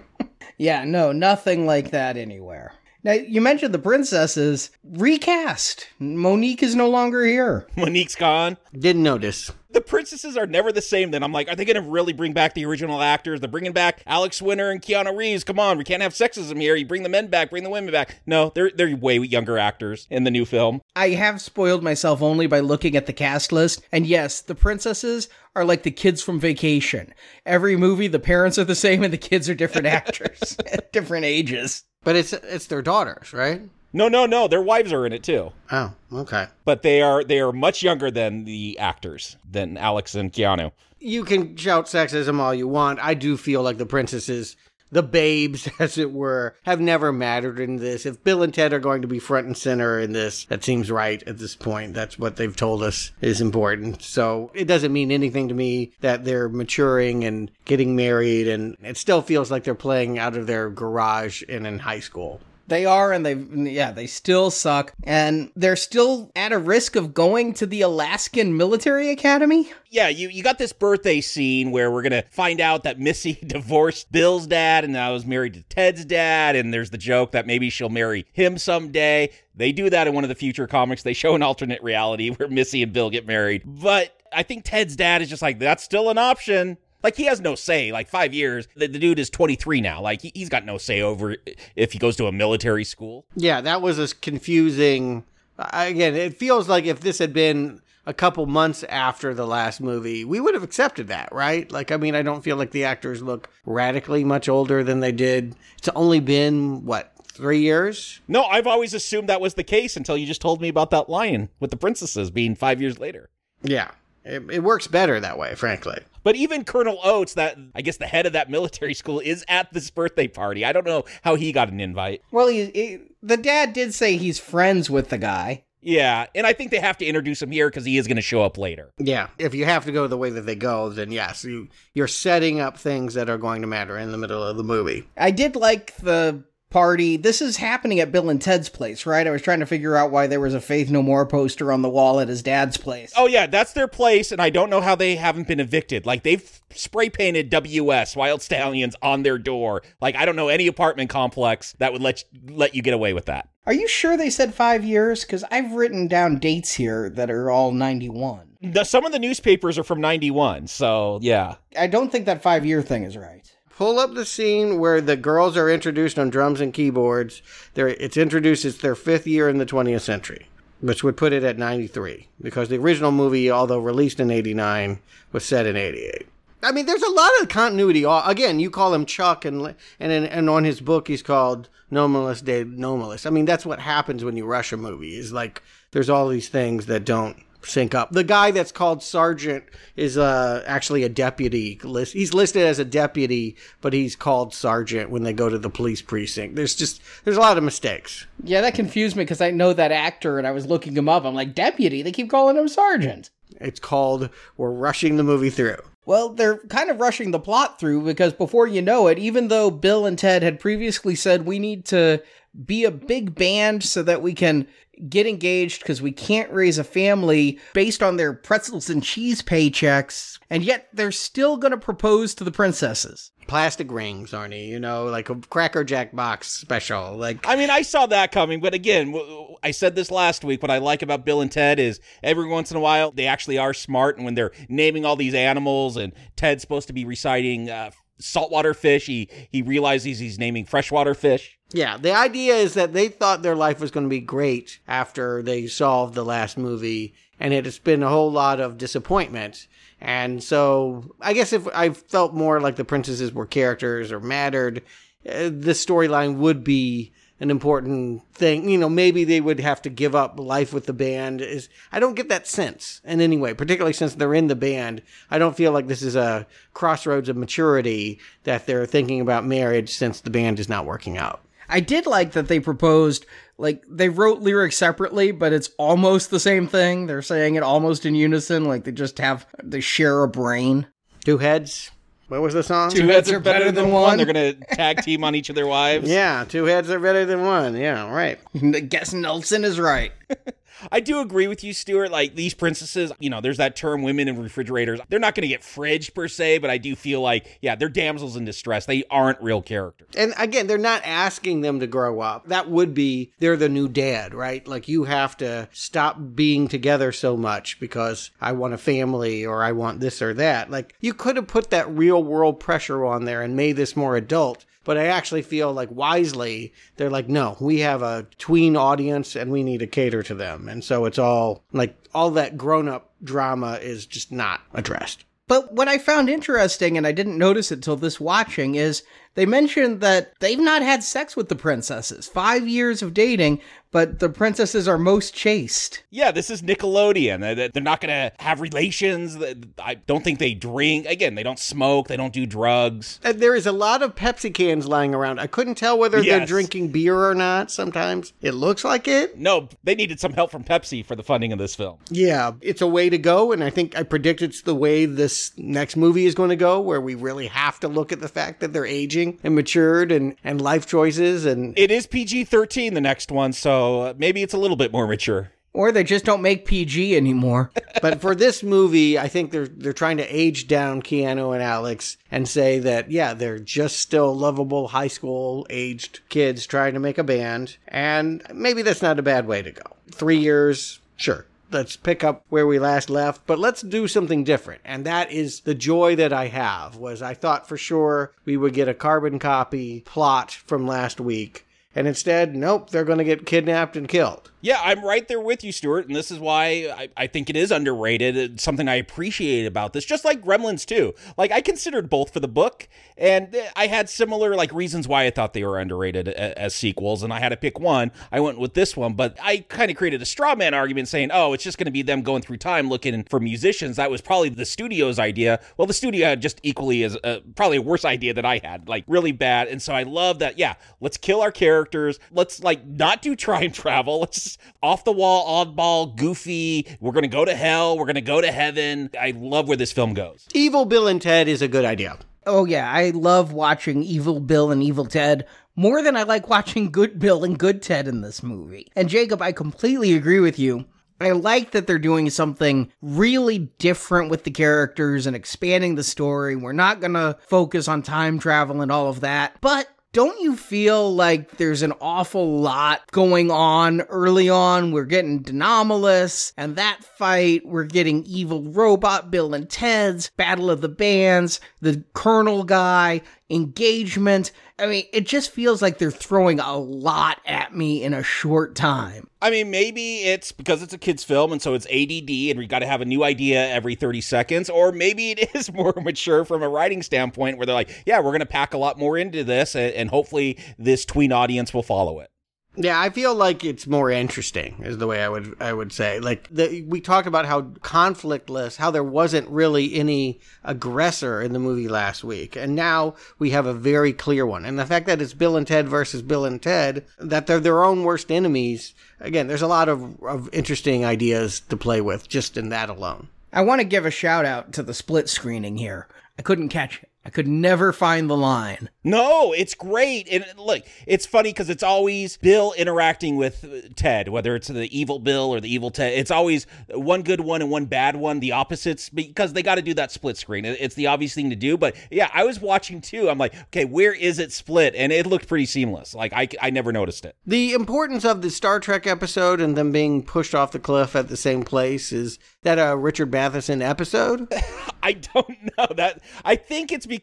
Yeah, no, nothing like that anywhere. Now, you mentioned the princesses. Recast. Monique is no longer here. Monique's gone. Didn't notice. The princesses are never the same. Then I'm like, are they going to really bring back the original actors? They're bringing back Alex Winter and Keanu Reeves. Come on, we can't have sexism here. You bring the men back, bring the women back. No, they're they're way younger actors in the new film. I have spoiled myself only by looking at the cast list. And yes, the princesses are like the kids from vacation. Every movie, the parents are the same and the kids are different actors at different ages. But it's it's their daughters, right? No, no, no. Their wives are in it too. Oh, okay. But they are they are much younger than the actors than Alex and Keanu. You can shout sexism all you want. I do feel like the princesses, the babes, as it were, have never mattered in this. If Bill and Ted are going to be front and center in this, that seems right at this point. That's what they've told us is important. So it doesn't mean anything to me that they're maturing and getting married, and it still feels like they're playing out of their garage and in high school. They are, and they, yeah, they still suck. And they're still at a risk of going to the Alaskan Military Academy. Yeah, you, you got this birthday scene where we're going to find out that Missy divorced Bill's dad and now is married to Ted's dad. And there's the joke that maybe she'll marry him someday. They do that in one of the future comics. They show an alternate reality where Missy and Bill get married. But I think Ted's dad is just like, that's still an option. Like he has no say. Like five years, the, the dude is 23 now. Like he, he's got no say over if he goes to a military school. Yeah, that was a confusing. Again, it feels like if this had been a couple months after the last movie, we would have accepted that, right? Like, I mean, I don't feel like the actors look radically much older than they did. It's only been, what, three years? No, I've always assumed that was the case until you just told me about that lion with the princesses being five years later. Yeah. It, it works better that way, frankly. But even Colonel Oates, that I guess the head of that military school, is at this birthday party. I don't know how he got an invite. Well, he, he the dad did say he's friends with the guy. Yeah, and I think they have to introduce him here because he is going to show up later. Yeah, if you have to go the way that they go, then yes, you you're setting up things that are going to matter in the middle of the movie. I did like the party. This is happening at Bill and Ted's place, right? I was trying to figure out why there was a Faith No More poster on the wall at his dad's place. Oh yeah, that's their place, and I don't know how they haven't been evicted. Like they've spray painted WS Wild Stallions on their door. Like I don't know any apartment complex that would let let you get away with that. Are you sure they said five years? Because I've written down dates here that are all 91. The, some of the newspapers are from 91, so yeah. I don't think that five year thing is right. Pull up the scene where the girls are introduced on drums and keyboards. They're, it's introduced, it's their fifth year in the 20th century, which would put it at 93, because the original movie, although released in 89, was set in 88. I mean, there's a lot of continuity. Again, you call him Chuck, and and and on his book he's called Nomolos de Nomolos. I mean, that's what happens when you rush a movie. Is like there's all these things that don't sync up. The guy that's called Sergeant is uh, actually a deputy. List he's listed as a deputy, but he's called Sergeant when they go to the police precinct. There's just there's a lot of mistakes. Yeah, that confused me because I know that actor and I was looking him up. I'm like, deputy. They keep calling him Sergeant. It's called We're rushing the movie through. Well, they're kind of rushing the plot through because before you know it, even though Bill and Ted had previously said we need to be a big band so that we can get engaged because we can't raise a family based on their pretzels and cheese paychecks, and yet they're still going to propose to the princesses. Plastic rings, Arnie, you know, like a Cracker Jack box special. Like, I mean, I saw that coming, but again, I said this last week. What I like about Bill and Ted is every once in a while they actually are smart, and when they're naming all these animals, and Ted's supposed to be reciting uh, saltwater fish, he he realizes he's naming freshwater fish. Yeah, the idea is that they thought their life was going to be great after they solved the last movie, and it has been a whole lot of disappointment. And so, I guess if I felt more like the princesses were characters or mattered, uh, the storyline would be an important thing. You know, maybe they would have to give up life with the band. Is I don't get that sense in any way, particularly since they're in the band. I don't feel like this is a crossroads of maturity that they're thinking about marriage since the band is not working out. I did like that they proposed like they wrote lyrics separately, but it's almost the same thing. They're saying it almost in unison, like they just have they share a brain. Two heads. What was the song? Two heads are better than one. They're gonna tag team on each of their wives. Yeah, two heads are better than one. Yeah, right. Guess Nelson is right. I do agree with you, Stuart. Like these princesses, you know, there's that term women in refrigerators. They're not going to get fridged per se, but I do feel like, yeah, they're damsels in distress. They aren't real characters. And again, they're not asking them to grow up. That would be they're the new dad, right? Like you have to stop being together so much because I want a family or I want this or that. Like you could have put that real world pressure on there and made this more adult. But I actually feel like wisely, they're like, no, we have a tween audience and we need to cater to them. And so it's all like all that grown up drama is just not addressed. But what I found interesting, and I didn't notice it till this watching, is they mentioned that they've not had sex with the princesses. Five years of dating, but the princesses are most chaste. Yeah, this is Nickelodeon. They- They're not going to have relations. I don't think they drink. Again, they don't smoke. They don't do drugs. And there is a lot of Pepsi cans lying around. I couldn't tell whether they're drinking beer or not sometimes. It looks like it. No, they needed some help from Pepsi for the funding of this film. Yeah, it's a way to go, and I think I predict it's the way this next movie is going to go, where we really have to look at the fact that they're aging and matured and, and life choices. And It is PG 13, the next one, so uh, maybe it's a little bit more mature. Or they just don't make PG anymore. but for this movie, I think they're they're trying to age down Keanu and Alex and say that yeah, they're just still lovable high school aged kids trying to make a band, and maybe that's not a bad way to go. Three years, sure. Let's pick up where we last left, but let's do something different. And that is the joy that I have was I thought for sure we would get a carbon copy plot from last week. And instead, nope, they're going to get kidnapped and killed. Yeah, I'm right there with you, Stuart, and this is why I, I think it is underrated. It's something I appreciate about this, just like Gremlins too. Like, I considered both for the book, and I had similar, like, reasons why I thought they were underrated a- as sequels, and I had to pick one. I went with this one, but I kind of created a straw man argument saying, oh, it's just going to be them going through time looking for musicians. That was probably the studio's idea. Well, the studio had just equally as, uh, probably a worse idea that I had, like, really bad. And so I love that, yeah, let's kill our characters. Let's, like, not do time travel. Let's just off the wall, oddball, goofy. We're going to go to hell. We're going to go to heaven. I love where this film goes. Evil Bill and Ted is a good idea. Oh, yeah, I love watching Evil Bill and Evil Ted more than I like watching Good Bill and Good Ted in this movie. And Jacob, I completely agree with you. I like that they're doing something really different with the characters and expanding the story. We're not gonna focus on time travel and all of that, but don't you feel like there's an awful lot going on early on? We're getting De Nomolos and that fight. We're getting evil robot Bill and Ted's Battle of the Bands, the Colonel guy, engagement. I mean, it just feels like they're throwing a lot at me in a short time. I mean, maybe it's because it's a kid's film and so it's ADD and we got to have a new idea every 30 seconds. Or maybe it is more mature from a writing standpoint where they're like, yeah, we're going to pack a lot more into this and, and hopefully this tween audience will follow it. Yeah, I feel like it's more interesting, is the way I would I would say. Like the, we talked about how conflictless, how there wasn't really any aggressor in the movie last week, and now we have a very clear one. And the fact that it's Bill and Ted versus Bill and Ted, that they're their own worst enemies. Again, there's a lot of, of interesting ideas to play with just in that alone. I want to give a shout out to the split screening here. I couldn't catch it. I could never find the line. No, it's great. And look, it's funny because it's always Bill interacting with uh, Ted, whether it's the evil Bill or the evil Ted. It's always one good one and one bad one, the opposites, because they got to do that split screen. It's the obvious thing to do. But yeah, I was watching too. I'm like, okay, where is it split? And it looked pretty seamless. Like, I, I never noticed it. The importance of the Star Trek episode and them being pushed off the cliff at the same place is that a Richard Matheson episode? I don't know that. I think it's because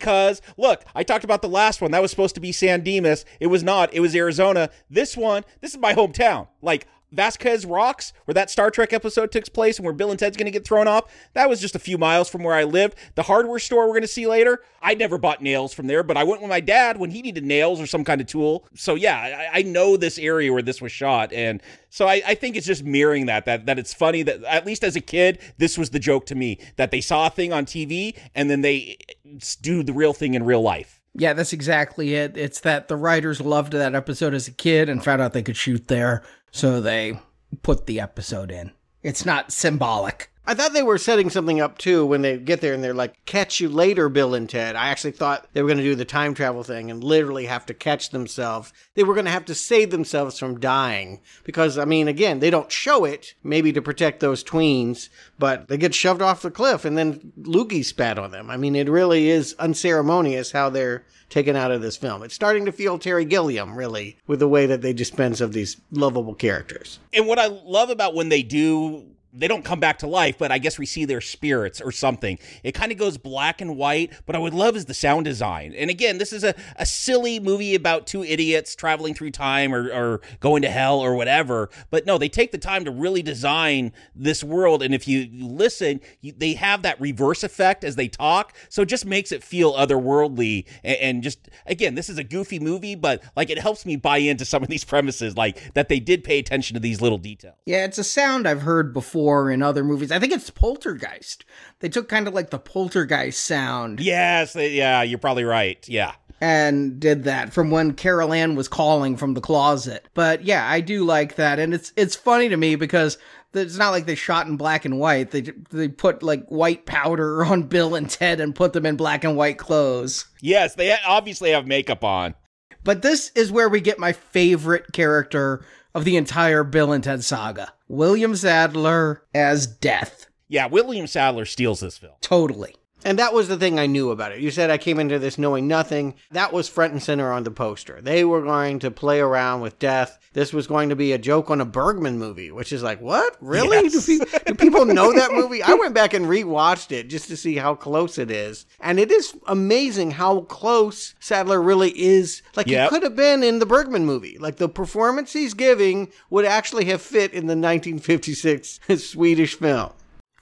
look, I talked about the last one. That was supposed to be San Dimas. It was not. It was Arizona. This one, this is my hometown. Like Vasquez Rocks, where that Star Trek episode takes place and where Bill and Ted's going to get thrown off, that was just a few miles from where I lived. The hardware store we're going to see later, I never bought nails from there, but I went with my dad when he needed nails or some kind of tool. So yeah, I, I know this area where this was shot, and so I, I think it's just mirroring that, that that it's funny that at least as a kid, this was the joke to me that they saw a thing on TV and then they do the real thing in real life. Yeah, that's exactly it. It's that the writers loved that episode as a kid and found out they could shoot there, so they put the episode in. It's not symbolic. I thought they were setting something up too when they get there and they're like, catch you later, Bill and Ted. I actually thought they were going to do the time travel thing and literally have to catch themselves. They were going to have to save themselves from dying. Because, I mean, again, they don't show it, maybe to protect those tweens, but they get shoved off the cliff and then Loogie spat on them. I mean, it really is unceremonious how they're taken out of this film. It's starting to feel Terry Gilliam, really, with the way that they dispense of these lovable characters. And what I love about when they do they don't come back to life, but I guess we see their spirits or something. It kind of goes black and white, but I would love is the sound design. And again, this is a, a silly movie about two idiots traveling through time or, or going to hell or whatever. But no, they take the time to really design this world. And if you listen, you, they have that reverse effect as they talk. So it just makes it feel otherworldly. And, and just, again, this is a goofy movie, but like it helps me buy into some of these premises, like that they did pay attention to these little details. Yeah, it's a sound I've heard before in other movies. I think it's Poltergeist. They took kind of like the Poltergeist sound. Yes, they, yeah, you're probably right. Yeah. And did that from when Carol Anne was calling from the closet. But yeah, I do like that, and it's it's funny to me because it's not like they shot in black and white. They they put like white powder on Bill and Ted and put them in black and white clothes. Yes, they obviously have makeup on. But this is where we get my favorite character of the entire Bill and Ted saga. William Sadler as Death. Yeah, William Sadler steals this film. Totally. And that was the thing I knew about it. You said I came into this knowing nothing. That was front and center on the poster. They were going to play around with death. This was going to be a joke on a Bergman movie, which is like, what? Really? Yes. Do, pe- do people know that movie? I went back and rewatched it just to see how close it is. And it is amazing how close Sadler really is. Like, Yep. he could have been in the Bergman movie. Like, the performance he's giving would actually have fit in the 1956 Swedish film.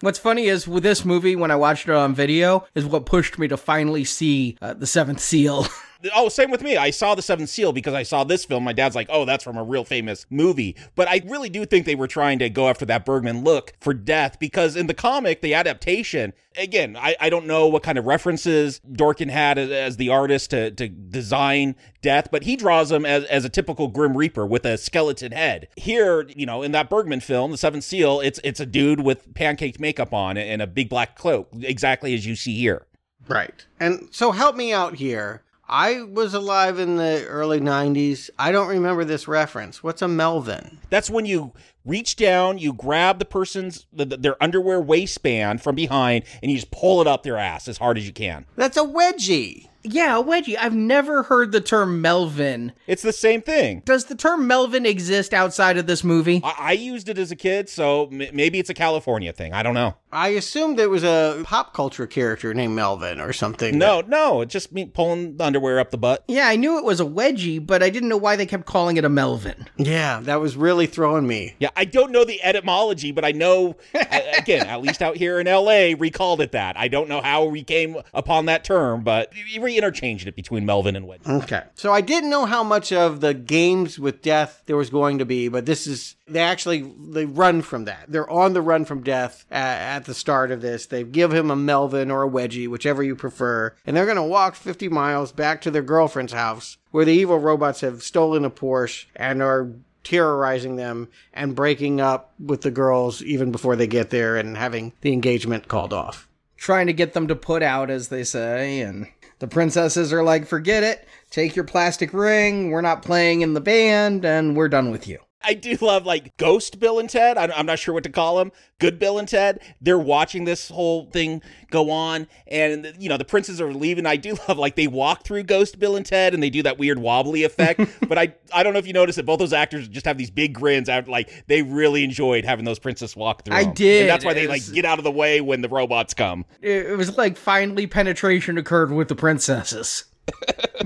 What's funny is with this movie, when I watched it on video, is what pushed me to finally see uh, The Seventh Seal. Oh, same with me. I saw The Seventh Seal because I saw this film. My dad's like, oh, that's from a real famous movie. But I really do think they were trying to go after that Bergman look for death because in the comic, the adaptation, again, I, I don't know what kind of references Dorkin had as, as the artist to, to design death, but he draws him as, as a typical Grim Reaper with a skeleton head. Here, you know, in that Bergman film, The Seventh Seal, it's, it's a dude with pancake makeup on and a big black cloak, exactly as you see here. Right. And so help me out here. I was alive in the early 90s. I don't remember this reference. What's a Melvin? That's when you reach down, you grab the person's the, their underwear waistband from behind, and you just pull it up their ass as hard as you can. That's a wedgie. Yeah, Wedgie. I've never heard the term Melvin. It's the same thing. Does the term Melvin exist outside of this movie? I, I used it as a kid, so m- maybe it's a California thing. I don't know. I assumed there was a pop culture character named Melvin or something. No, no, it's just me pulling the underwear up the butt. Yeah, I knew it was a wedgie, but I didn't know why they kept calling it a Melvin. Yeah, that was really throwing me. Yeah, I don't know the etymology, but I know, again, at least out here in LA, we called it that. I don't know how we came upon that term, but we interchanged it between Melvin and Wedge. Okay. So I didn't know how much of the games with death there was going to be, but this is they actually they run from that. They're on the run from death at, at the start of this. They give him a Melvin or a wedgie, whichever you prefer, and they're going to walk 50 miles back to their girlfriend's house where the evil robots have stolen a Porsche and are terrorizing them and breaking up with the girls even before they get there and having the engagement called off. Trying to get them to put out, as they say, and the princesses are like, forget it, take your plastic ring, we're not playing in the band, and we're done with you. I do love like Ghost Bill and Ted. I'm not sure what to call them. Good Bill and Ted. They're watching this whole thing go on, and you know the princes are leaving. I do love like they walk through Ghost Bill and Ted, and they do that weird wobbly effect. but I I don't know if you noticed that both those actors just have these big grins. Out like they really enjoyed having those princess walk through. I them. did. and that's why they It's- like get out of the way when the robots come. It was like finally penetration occurred with the princesses.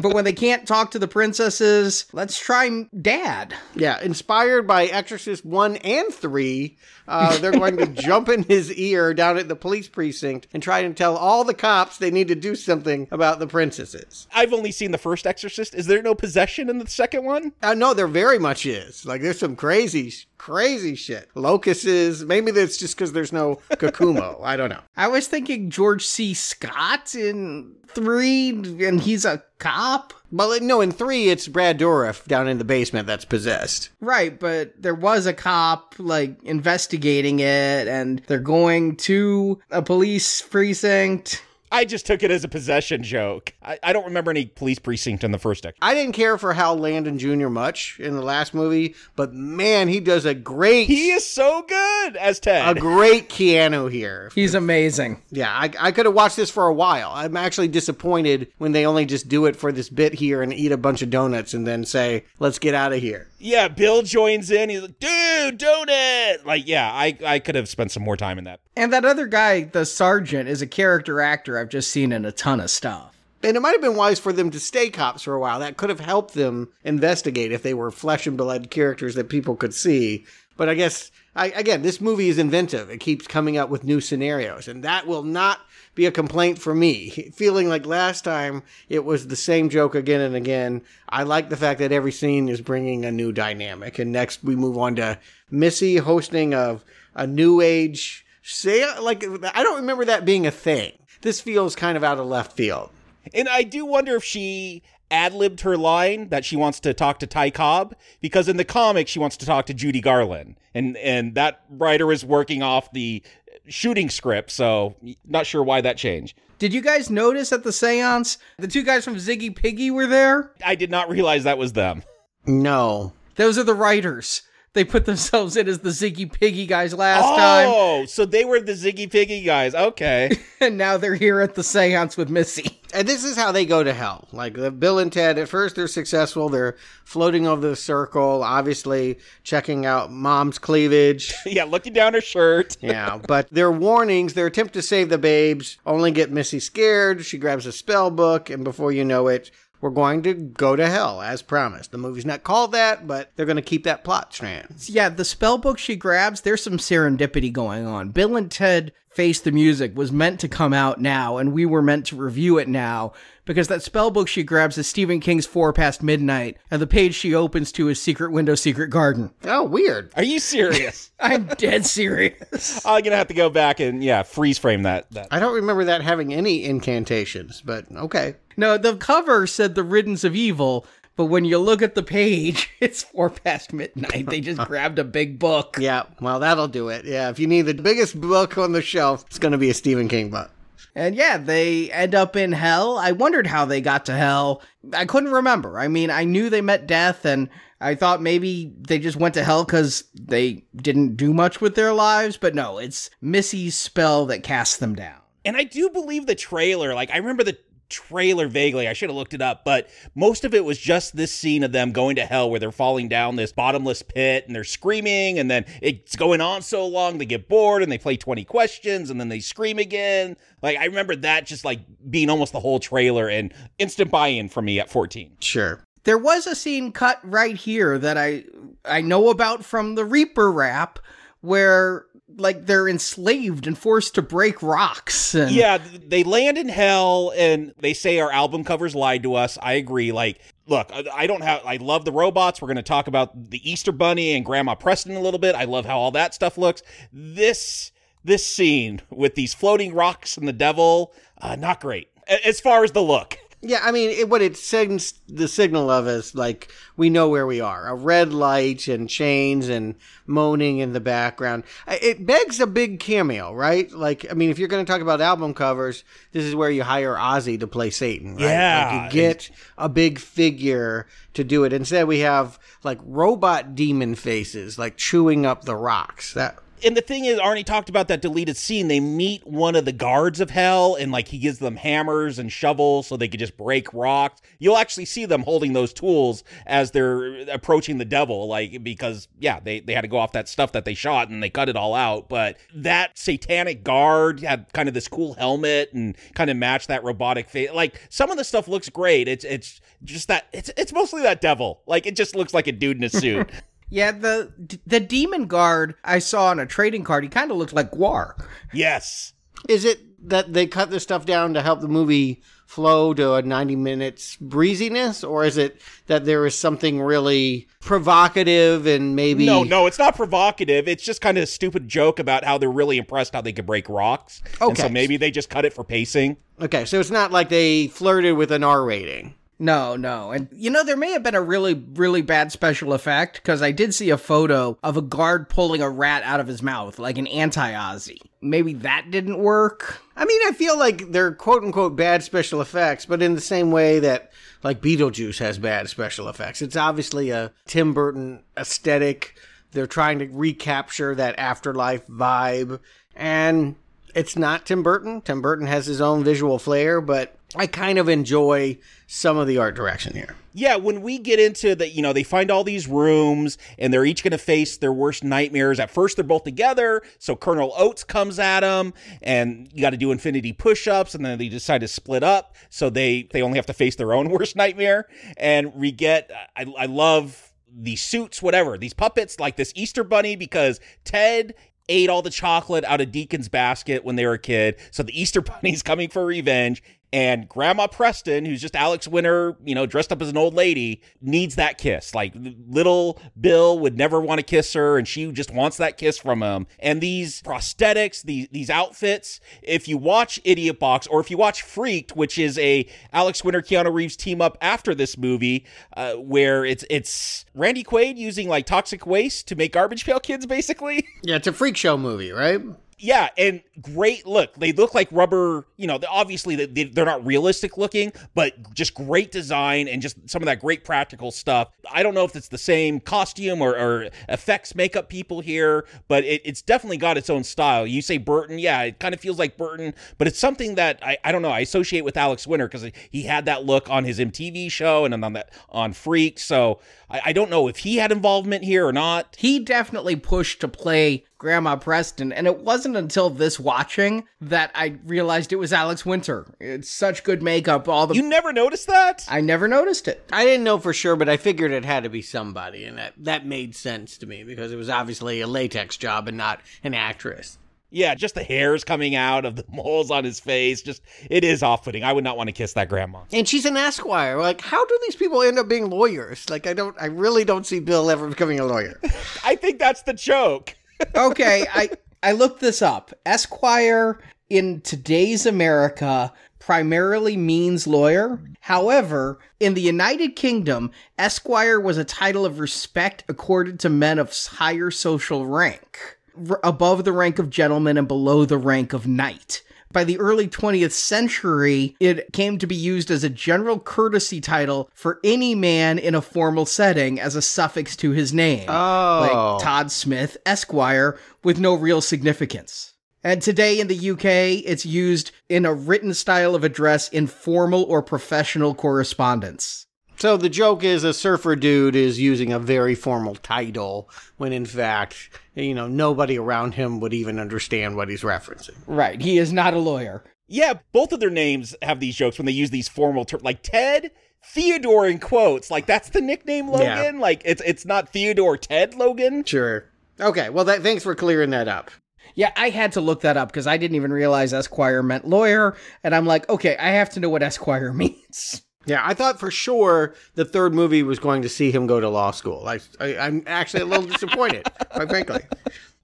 But when they can't talk to the princesses, let's try dad. Yeah, inspired by Exorcist 1 and 3, uh, they're going to jump in his ear down at the police precinct and try and tell all the cops they need to do something about the princesses. I've only seen the first Exorcist. Is there no possession in the second one? Uh, no, there very much is. Like, there's some crazy, crazy shit. Locusts, maybe that's just because there's no Kokumo. I don't know. I was thinking George C. Scott in three, and he's a cop. Well, no, in three, it's Brad Dourif down in the basement that's possessed. Right, but there was a cop like investigating it, and they're going to a police precinct. I just took it as a possession joke. I, I don't remember any police precinct in the first act. I didn't care for Hal Landon Jr. much in the last movie, but man, he does a great He is so good as Ted. a great Keanu here. He's amazing. Yeah, I, I could have watched this for a while. I'm actually disappointed when they only just do it for this bit here and eat a bunch of donuts and then say, "Let's get out of here." yeah, Bill joins in. He's like, dude, donut. Like, yeah, I, I could have spent some more time in that. And that other guy, the sergeant, is a character actor I've just seen in a ton of stuff. And it might have been wise for them to stay cops for a while. That could have helped them investigate if they were flesh and blood characters that people could see. But I guess, I, again, this movie is inventive. It keeps coming up with new scenarios, and that will not be a complaint for me. Feeling like last time it was the same joke again and again. I like the fact that every scene is bringing a new dynamic. And next we move on to Missy hosting of a new age say like I don't remember that being a thing. This feels kind of out of left field. And I do wonder if she ad libbed her line that she wants to talk to Ty Cobb because in the comic she wants to talk to Judy Garland, and and that writer is working off the shooting script, so not sure why that changed. Did you guys notice at the seance the two guys from Ziggy Piggy were there? I did not realize that was them. No. Those are the writers. They put themselves in as the Ziggy Piggy guys last time, Oh, so they were the Ziggy Piggy guys. Okay. and now they're here at the seance with Missy. And this is how they go to hell. Like the Bill and Ted, at first they're successful. They're floating over the circle, obviously checking out mom's cleavage. yeah, looking down her shirt. yeah, but their warnings, their attempt to save the babes, only get Missy scared. She grabs a spell book, and before you know it, we're going to go to hell, as promised. The movie's not called that, but they're going to keep that plot strand. Yeah, the spell book she grabs, there's some serendipity going on. Bill and Ted Face the Music was meant to come out now, and we were meant to review it now, because that spell book she grabs is Stephen King's Four Past Midnight, and the page she opens to is Secret Window, Secret Garden. Oh, weird. Are you serious? I'm dead serious. I'm gonna have to go back and yeah, freeze frame that. That I don't remember that having any incantations, but okay. No, the cover said the riddance of evil, but when you look at the page, it's four past midnight. They just grabbed a big book. Yeah, well, that'll do it. Yeah, if you need the biggest book on the shelf, it's going to be a Stephen King book. And yeah, they end up in hell. I wondered how they got to hell. I couldn't remember. I mean, I knew they met death, and I thought maybe they just went to hell because they didn't do much with their lives, but no, it's Missy's spell that casts them down. and I do believe the trailer. Like I remember the trailer vaguely. I should have looked it up, but most of it was just this scene of them going to hell where they're falling down this bottomless pit and they're screaming and then it's going on so long they get bored and they play 20 questions and then they scream again. Like I remember that just like being almost the whole trailer and instant buy-in for me at 14. Sure. There was a scene cut right here that I I know about from the Reaper rap where like they're enslaved and forced to break rocks and Yeah, they land in hell and they say our album covers lied to us. I agree. Like, look, I- don't have, I love the robots. We're going to talk about the Easter Bunny and Grandma Preston a little bit. I love how all that stuff looks. This, this scene with these floating rocks and the devil, uh, not great as far as the look. Yeah, I mean, it, what it sends the signal of is like we know where we are. A red light and chains and moaning in the background. It begs a big cameo, right? Like, I mean, if you're going to talk about album covers, this is where you hire Ozzy to play Satan, right? Yeah. like you get a big figure to do it. Instead, we have like robot demon faces, like chewing up the rocks. That and the thing is, Arnie talked about that deleted scene. They meet one of the guards of hell, and like he gives them hammers and shovels so they could just break rocks. You'll actually see them holding those tools as they're approaching the devil, like because yeah, they they had to go off that stuff that they shot and they cut it all out. But that satanic guard had kind of this cool helmet and kind of matched that robotic face. Like some of the stuff looks great. It's it's just that it's it's mostly that devil. Like it just looks like a dude in a suit. Yeah, the the demon guard I saw on a trading card, he kind of looked like Gwar. yes. is it that they cut this stuff down to help the movie flow to a 90 minutes breeziness or is it that there is something really provocative and maybe No, no, it's not provocative. It's just kind of a stupid joke about how they're really impressed how they could break rocks. And so maybe they just cut it for pacing. okay so it's not like they flirted with an r rating No, no. And you know, there may have been a really, really bad special effect because I did see a photo of a guard pulling a rat out of his mouth, like an anti Ozzy. Maybe that didn't work. I mean, I feel like they're quote unquote bad special effects, but in the same way that like Beetlejuice has bad special effects. It's obviously a Tim Burton aesthetic. They're trying to recapture that afterlife vibe. And it's not Tim Burton. Tim Burton has his own visual flair, but I kind of enjoy some of the art direction here. Yeah, when we get into the, you know, they find all these rooms and they're each going to face their worst nightmares. At first, they're both together. So Colonel Oates comes at them and you got to do infinity push ups. And then they decide to split up. So they, they only have to face their own worst nightmare. And we get, I, I love these suits, whatever, these puppets like this Easter bunny because Ted ate all the chocolate out of Deacon's basket when they were a kid. So the Easter Bunny's coming for revenge. And Grandma Preston, who's just Alex Winter, you know, dressed up as an old lady, needs that kiss. Like little Bill would never want to kiss her, and she just wants that kiss from him. And these prosthetics, these these outfits, if you watch Idiot Box or if you watch Freaked, which is a Alex Winter Keanu Reeves team up after this movie, uh, where it's it's Randy Quaid using like toxic waste to make garbage pail kids, basically. Yeah, it's a freak show movie, right? Yeah, and great look. They look like rubber. You know, obviously they, they're not realistic looking, but just great design and just some of that great practical stuff. I don't know if it's the same costume or, or effects makeup people here, but it, it's definitely got its own style. You say Burton, yeah, it kind of feels like Burton, but it's something that I, I don't know. I associate with Alex Winter because he had that look on his MTV show and on that on Freak. So I, I don't know if he had involvement here or not. He definitely pushed to play Grandma Preston, and it wasn't until this watching that I realized it was Alex Winter. It's such good makeup. All the You never noticed that? I never noticed it. I didn't know for sure, but I figured it had to be somebody, and that, that made sense to me because it was obviously a latex job and not an actress. Yeah, just the hairs coming out of the moles on his face. Just it is off-putting. I would not want to kiss that grandma. And she's an esquire. Like, how do these people end up being lawyers? Like, I don't, I really don't see Bill ever becoming a lawyer. I think that's the joke. Okay, I I looked this up. Esquire in today's America primarily means lawyer. However, in the United Kingdom, Esquire was a title of respect accorded to men of higher social rank, above the rank of gentleman and below the rank of knight. By the early 20th century, it came to be used as a general courtesy title for any man in a formal setting as a suffix to his name. Oh. Like Todd Smith, Esquire, with no real significance. And today in the UK, it's used in a written style of address in formal or professional correspondence. So the joke is a surfer dude is using a very formal title when in fact, you know, nobody around him would even understand what he's referencing. Right, he is not a lawyer. Yeah, both of their names have these jokes when they use these formal terms, like Ted Theodore in quotes. Like that's the nickname Logan. Yeah. Like it's it's not Theodore Ted Logan. Sure. Okay, well, that, thanks for clearing that up. Yeah, I had to look that up because I didn't even realize Esquire meant lawyer. And I'm like, okay, I have to know what Esquire means. Yeah, I thought for sure the third movie was going to see him go to law school. I, I, I'm actually a little disappointed, quite frankly.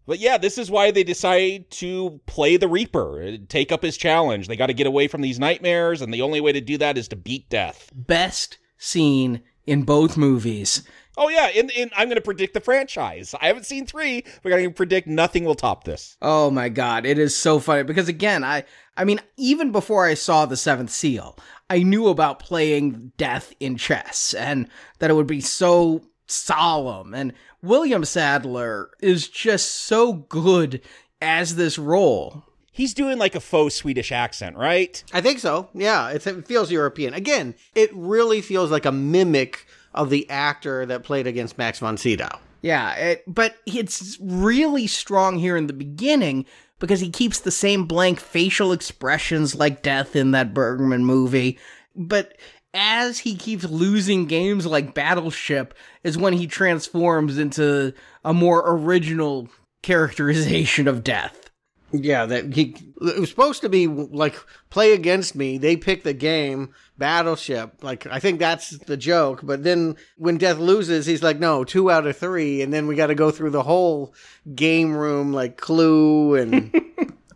But yeah, this is why they decide to play the Reaper, uh, take up his challenge. They got to get away from these nightmares, and the only way to do that is to beat death. Best scene in both movies. Oh yeah, in, in I'm going to predict the franchise. I haven't seen three, but I'm going to predict nothing will top this. Oh my god, it is so funny because again, I I mean, even before I saw the Seventh Seal, I knew about playing death in chess and that it would be so solemn. And William Sadler is just so good as this role. He's doing like a faux Swedish accent, right? I think so. Yeah, it's, it feels European. Again, it really feels like a mimic of the actor that played against Max von Sydow. Yeah, it, but it's really strong here in the beginning because he keeps the same blank facial expressions like death in that Bergman movie. But as he keeps losing games like Battleship, is when he transforms into a more original characterization of death. Yeah, that he it was supposed to be like play against me. They pick the game Battleship. Like I think that's the joke. But then when Death loses, he's like, no, two out of three, and then we got to go through the whole game room like Clue and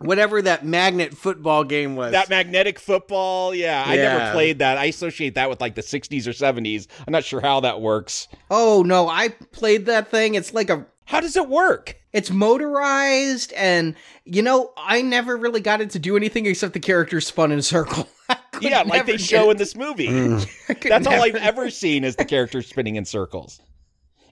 Whatever that magnet football game was. That magnetic football, yeah, I never played that. I associate that with like the 60s or 70s. I'm not sure how that works. Oh no, I played that thing. It's like a How does it work? it's motorized and you know, I never really got it to do anything except the characters spun in a circle. I could Yeah, like they show it- in this movie. Mm. I could That's all I've ever seen is the characters spinning in circles.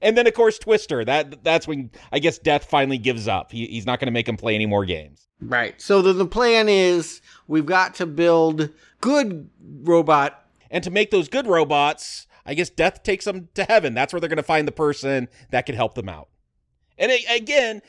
And then of course Twister. That that's when I guess Death finally gives up. He, he's not going to make him play any more games. right. So the, the plan is we've got to build good robot. And to make those good robots, I guess Death takes them to heaven. That's where they're going to find the person that can help them out. And a- again,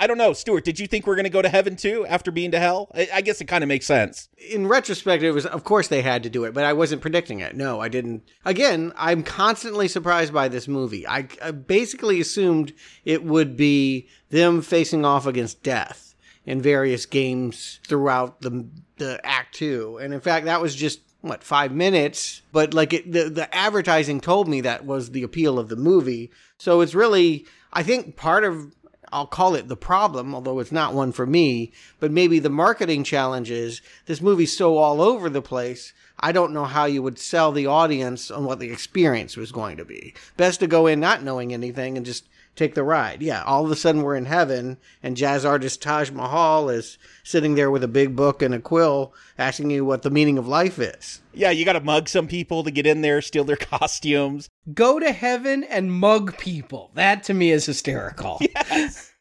I don't know, Stuart. Did you think we're going to go to heaven too after being to hell? I, I guess it kind of makes sense. In retrospect, it was of course they had to do it, but I wasn't predicting it. No, I didn't. Again, I'm constantly surprised by this movie. I, I basically assumed it would be them facing off against death in various games throughout the the act two, and in fact, that was just what five minutes. But like it, the the advertising told me that was the appeal of the movie. So it's really, I think, part of I'll call it the problem, although it's not one for me, but maybe the marketing challenge is this movie's so all over the place. I don't know how you would sell the audience on what the experience was going to be. Best to go in not knowing anything and just take the ride. Yeah, all of a sudden we're in heaven and jazz artist Taj Mahal is sitting there with a big book and a quill asking you what the meaning of life is. Yeah, you got to mug some people to get in there, steal their costumes. go to heaven and mug people. That to me is hysterical.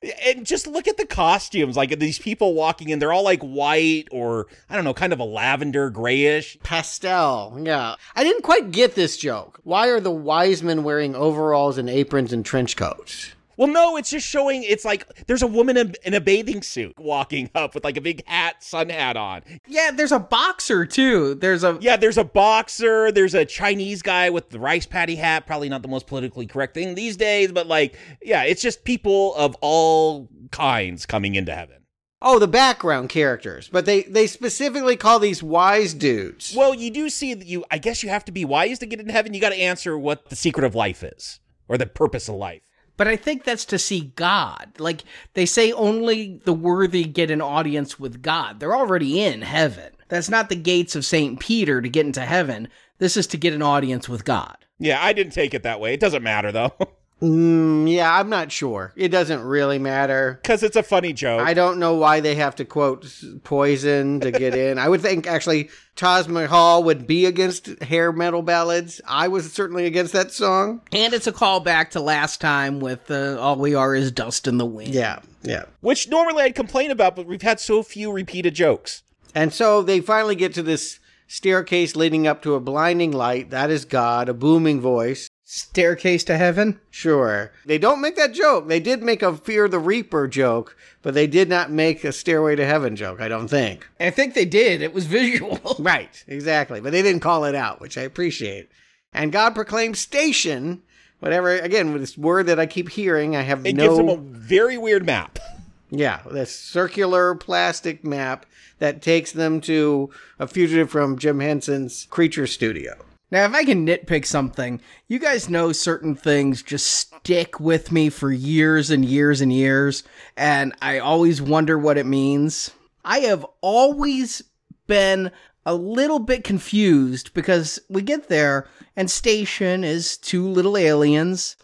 And just look at the costumes. Like these people walking in, they're all like white or I don't know, kind of a lavender grayish. Pastel, yeah. I didn't quite get this joke. Why are the wise men wearing overalls and aprons and trench coats? Well, no, it's just showing. It's like there's a woman in, in a bathing suit walking up with like a big hat, sun hat on. Yeah, there's a boxer too. There's a Yeah, there's a boxer. There's a Chinese guy with the rice patty hat. Probably not the most politically correct thing these days, but like, yeah, it's just people of all kinds coming into heaven. Oh, the background characters, but they they specifically call these wise dudes. Well, you do see that you. I guess you have to be wise to get into heaven. You got to answer what the secret of life is or the purpose of life. But I think that's to see God. Like they say only the worthy get an audience with God. They're already in heaven. That's not the gates of St. Peter to get into heaven. This is to get an audience with God. Yeah, I didn't take it that way. It doesn't matter though, Mm, yeah, I'm not sure. It doesn't really matter. because it's a funny joke. I don't know why they have to quote Poison to get in. I would think actually Taj Mahal would be against hair metal ballads. I was certainly against that song. And it's a callback to last time with uh, All We Are Is Dust in the Wind. Yeah, yeah. which normally I'd complain about, but we've had so few repeated jokes. And so they finally get to this staircase leading up to a blinding light. That is God, a booming voice. Staircase to Heaven? Sure. They don't make that joke. They did make a Fear the Reaper joke, but they did not make a Stairway to Heaven joke, I don't think. I think they did. It was visual. Right, exactly. But they didn't call it out, which I appreciate. And God proclaimed station, whatever, again, with this word that I keep hearing, I have It no. gives them a very weird map. Yeah, this circular plastic map that takes them to a fugitive from Jim Henson's Creature Studio. Now, if I can nitpick something, you guys know certain things just stick with me for years and years and years, and I always wonder what it means. I have always been a little bit confused because we get there and Station is two little aliens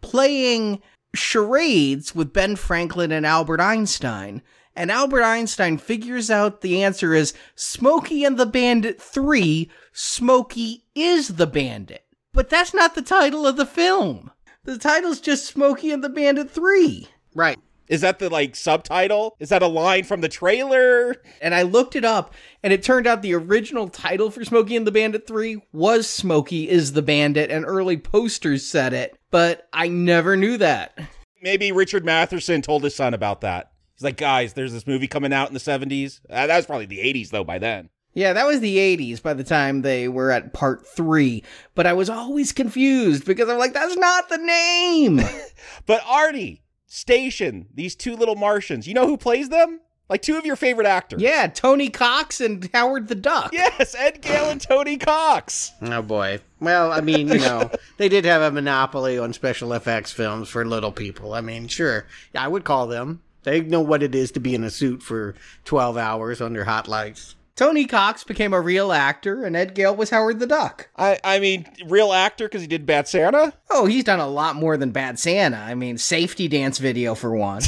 playing charades with Ben Franklin and Albert Einstein. And Albert Einstein figures out the answer is Smokey and the Bandit 3 Smokey is the Bandit. But that's not the title of the film. The title's just Smokey and the Bandit 3. Right. Is that the like subtitle? Is that a line from the trailer? And I looked it up, and it turned out the original title for Smokey and the Bandit 3 was Smokey is the Bandit, and early posters said it, but I never knew that. Maybe Richard Matheson told his son about that. He's like, guys, there's this movie coming out in the 70s. Uh, that was probably the 80s though by then. Yeah, that was the 80s by the time they were at part 3, but I was always confused because I'm like, that's not the name! But Artie, Station, these two little Martians, you know who plays them? Like two of your favorite actors. yeah, Tony Cox and Howard the Duck. Yes, Ed Gale and Tony Cox. Oh boy. Well, I mean, you know, they did have a monopoly on special effects films for little people. I mean, sure. I would call them. They know what it is to be in a suit for 12 hours under hot lights. Tony Cox became a real actor, and Ed Gale was Howard the Duck. I, I mean, real actor because he did Bad Santa. Oh, he's done a lot more than Bad Santa. I mean, safety dance video for one.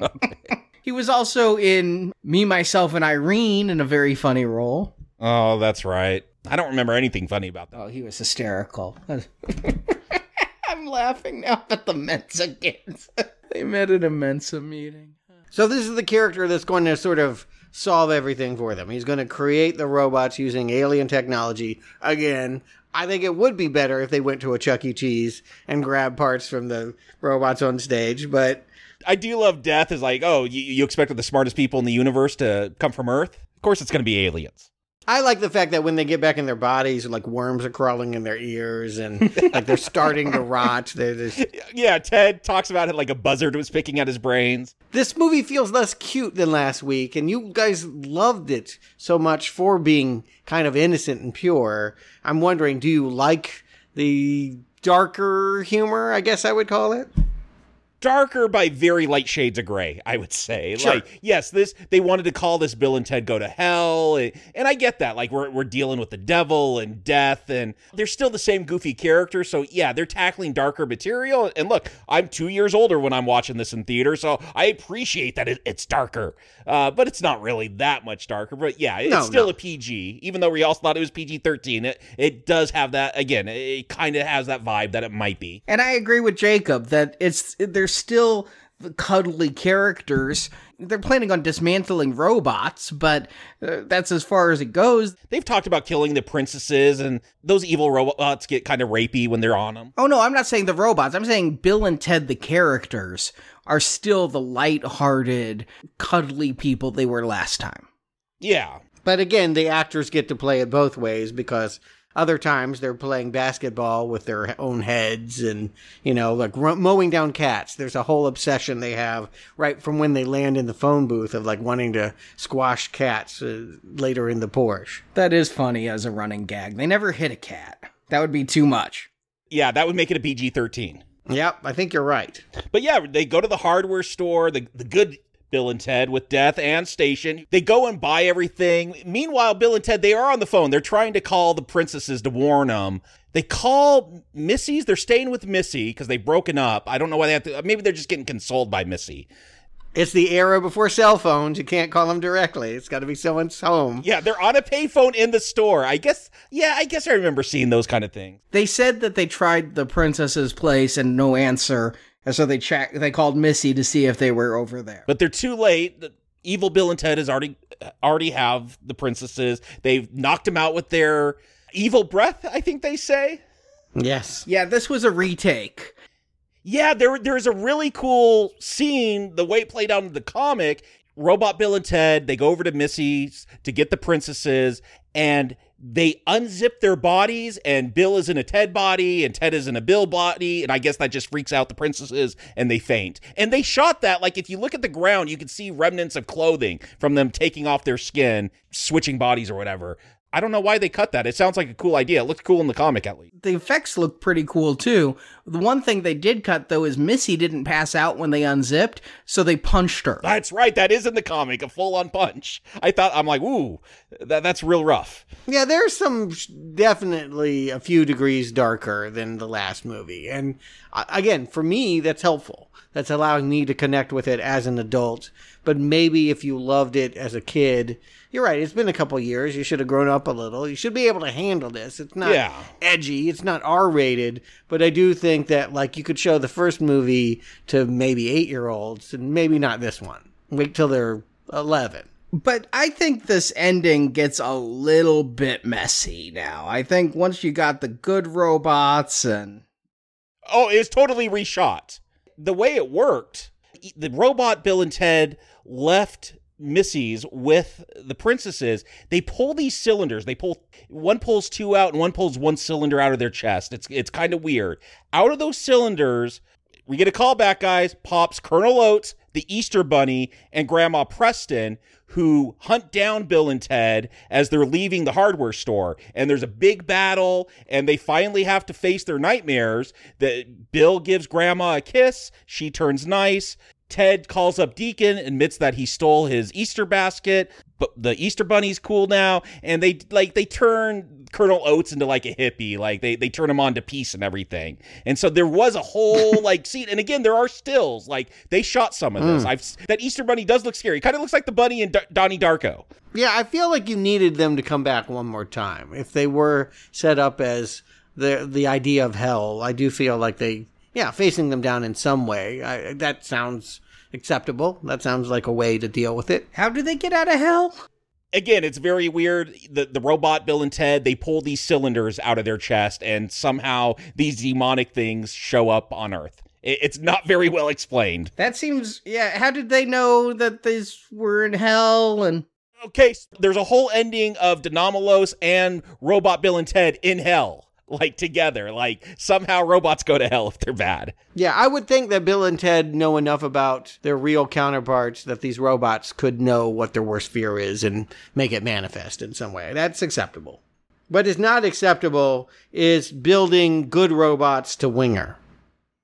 he was also in Me, Myself, and Irene in a very funny role. Oh, that's right. I don't remember anything funny about that. Oh, he was hysterical. I'm laughing now at the Mensa kids. They met at a Mensa meeting. So this is the character that's going to sort of solve everything for them. He's going to create the robots using alien technology. Again, I think it would be better if they went to a Chuck E. Cheese and grabbed parts from the robots on stage, but I do love death. Is like, oh, you, you expected the smartest people in the universe to come from Earth? Of course, it's going to be aliens. I like the fact that when they get back in their bodies, like worms are crawling in their ears and like they're starting to rot. They're just... Yeah, Ted talks about it like a buzzard was picking at his brains. This movie feels less cute than last week, and you guys loved it so much for being kind of innocent and pure. I'm wondering, do you like the darker humor? I guess I would call it darker by very light shades of gray, I would say. Sure. Like, yes, this they wanted to call this Bill and Ted Go to Hell, and, and I get that. Like, we're we're dealing with the devil and death, and they're still the same goofy characters. So yeah, they're tackling darker material. And look, I'm two years older when I'm watching this in theater, so I appreciate that it, it's darker, uh, but it's not really that much darker. But yeah, it's No, still no. a PG, even though we all thought it was PG-13. It it does have that again. It kind of has that vibe that it might be. And I agree with Jacob that it's they're still the cuddly characters. They're planning on dismantling robots, but uh, that's as far as it goes. They've talked about killing the princesses, and those evil robots get kind of rapey when they're on them. Oh no, I'm not saying the robots. I'm saying Bill and Ted the characters are still the light-hearted, cuddly people they were last time. Yeah. But again, the actors get to play it both ways because other times they're playing basketball with their own heads and, you know, like ro- mowing down cats. There's a whole obsession they have right from when they land in the phone booth of like wanting to squash cats uh, later in the Porsche. That is funny as a running gag. They never hit a cat. That would be too much. Yeah, that would make it a PG 13. Yep, I think you're right. But yeah, they go to the hardware store, the, the good Bill and Ted with Death and Station. They go and buy everything. Meanwhile, Bill and Ted, they are on the phone. They're trying to call the princesses to warn them. They call Missy's. They're staying with Missy because they've broken up. I don't know why they have to. Maybe they're just getting consoled by Missy. It's the era before cell phones. You can't call them directly. It's got to be someone's home. Yeah, they're on a payphone in the store. I guess, yeah, I guess I remember seeing those kind of things. They said that they tried the princess's place and no answer, and so they checked. They called Missy to see if they were over there. But they're too late. The evil Bill and Ted has already already have the princesses. They've knocked them out with their evil breath, I think they say. Yes. Yeah, this was a retake. Yeah, there there's a really cool scene, the way it played out in the comic. Robot Bill and Ted, they go over to Missy's to get the princesses, and they unzip their bodies, and Bill is in a Ted body, and Ted is in a Bill body, and I guess that just freaks out the princesses, and they faint. And they shot that, like, if you look at the ground, you can see remnants of clothing from them taking off their skin, switching bodies or whatever. I don't know why they cut that. It sounds like a cool idea. It looked cool in the comic, at least. The effects look pretty cool too. The one thing they did cut though is Missy didn't pass out when they unzipped, so they punched her. That's right. That is in the comic, a full on punch. I thought, I'm like, ooh, that, that's real rough. Yeah, there's some definitely a few degrees darker than the last movie. And uh, again, for me, that's helpful. That's allowing me to connect with it as an adult. But maybe if you loved it as a kid, you're right. It's been a couple years. You should have grown up a little. You should be able to handle this. It's not Yeah. edgy. It's not R rated. But I do think that like you could show the first movie to maybe eight year olds and maybe not this one. Wait till they're 11. But I think this ending gets a little bit messy now. I think once you got the good robots and Oh, it's totally reshot. The way it worked, the robot Bill and Ted left Missy's with the princesses. They pull these cylinders. They pull one pulls two out and one pulls one cylinder out of their chest. It's it's kind of weird. Out of those cylinders, we get a call back, guys. Pops Colonel Oates, the Easter Bunny, and Grandma Preston, who hunt down Bill and Ted as they're leaving the hardware store. And there's a big battle, and they finally have to face their nightmares. That Bill gives Grandma a kiss. She turns nice. Ted calls up Deacon, admits that he stole his Easter basket, but the Easter bunny's cool now, and they like they turn Colonel Oates into like a hippie, like they they turn him on to peace and everything. And so there was a whole like scene, and again there are stills, like they shot some of this. Hmm. I've that Easter bunny does look scary. Kind of looks like the bunny in D- Donnie Darko. Yeah, I feel like you needed them to come back one more time. If they were set up as the the idea of hell, I do feel like they, yeah, facing them down in some way. I, that sounds acceptable. That sounds like a way to deal with it. How do they get out of hell? again, it's very weird. The the robot Bill and Ted they pull these cylinders out of their chest, and somehow these demonic things show up on Earth. It, it's not very well explained. That seems yeah. How did they know that these were in hell and Okay, so there's a whole ending of De Nomolos and Robot Bill and Ted in hell, like together. Like somehow robots go to hell if they're bad. Yeah, I would think that Bill and Ted know enough about their real counterparts that these robots could know what their worst fear is and make it manifest in some way. That's acceptable. What is not acceptable is building good robots to Winger.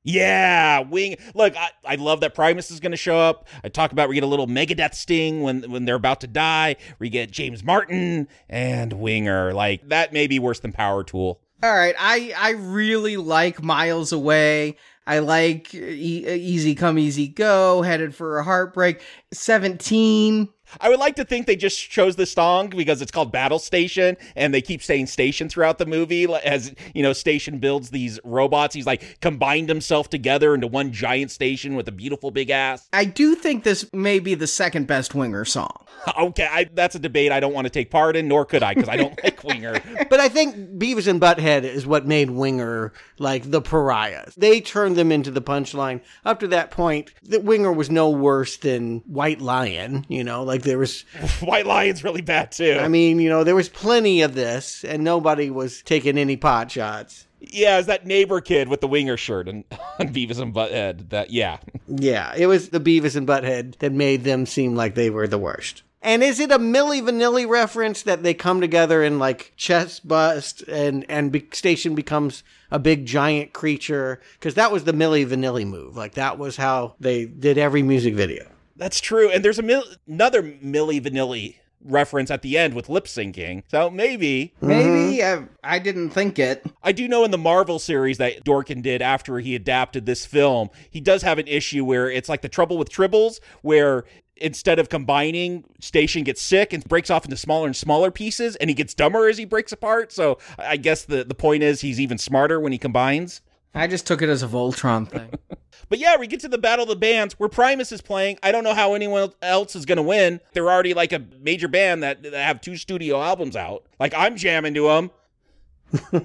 Yeah, wing. Look, I, I love that Primus is going to show up. I talk about we get a little Megadeth sting when when they're about to die. We get James Martin and Winger. Like that may be worse than Power Tool. All right, I I really like Miles Away. I like e- Easy Come Easy Go, Headed for a Heartbreak. 17. I would like to think they just chose this song because it's called Battle Station, and they keep saying station throughout the movie. As you know, Station builds these robots. He's like combined himself together into one giant station with a beautiful big ass. I do think this may be the second best Winger song. Okay, I, that's a debate I don't want to take part in, nor could I, because I don't like Winger. But I think Beavis and Butthead is what made Winger like the pariahs. They turned them into the punchline. Up to that point, the Winger was no worse than White Lion. You know, like there was. White Lion's really bad too. I mean, you know, there was plenty of this, and nobody was taking any pot shots. Yeah, it's that neighbor kid with the winger shirt and on Beavis and Butthead. That yeah. Yeah, it was the Beavis and Butthead that made them seem like they were the worst. And is it a Milli Vanilli reference that they come together and like chest bust and and be- Station becomes a big giant creature? Because that was the Milli Vanilli move. Like that was how they did every music video. That's true. And there's a mil- another Milli Vanilli reference at the end with lip syncing. So maybe Maybe mm-hmm. I, I didn't think it. I do know in the Marvel series that Dorkin did after he adapted this film, he does have an issue where it's like the trouble with tribbles where instead of combining, Station gets sick and breaks off into smaller and smaller pieces and he gets dumber as he breaks apart. So I guess the, the point is he's even smarter when he combines. I just took it as a Voltron thing. But yeah, we get to the Battle of the Bands where Primus is playing. I don't know how anyone else is going to win. They're already like a major band that, that have two studio albums out. Like I'm jamming to them.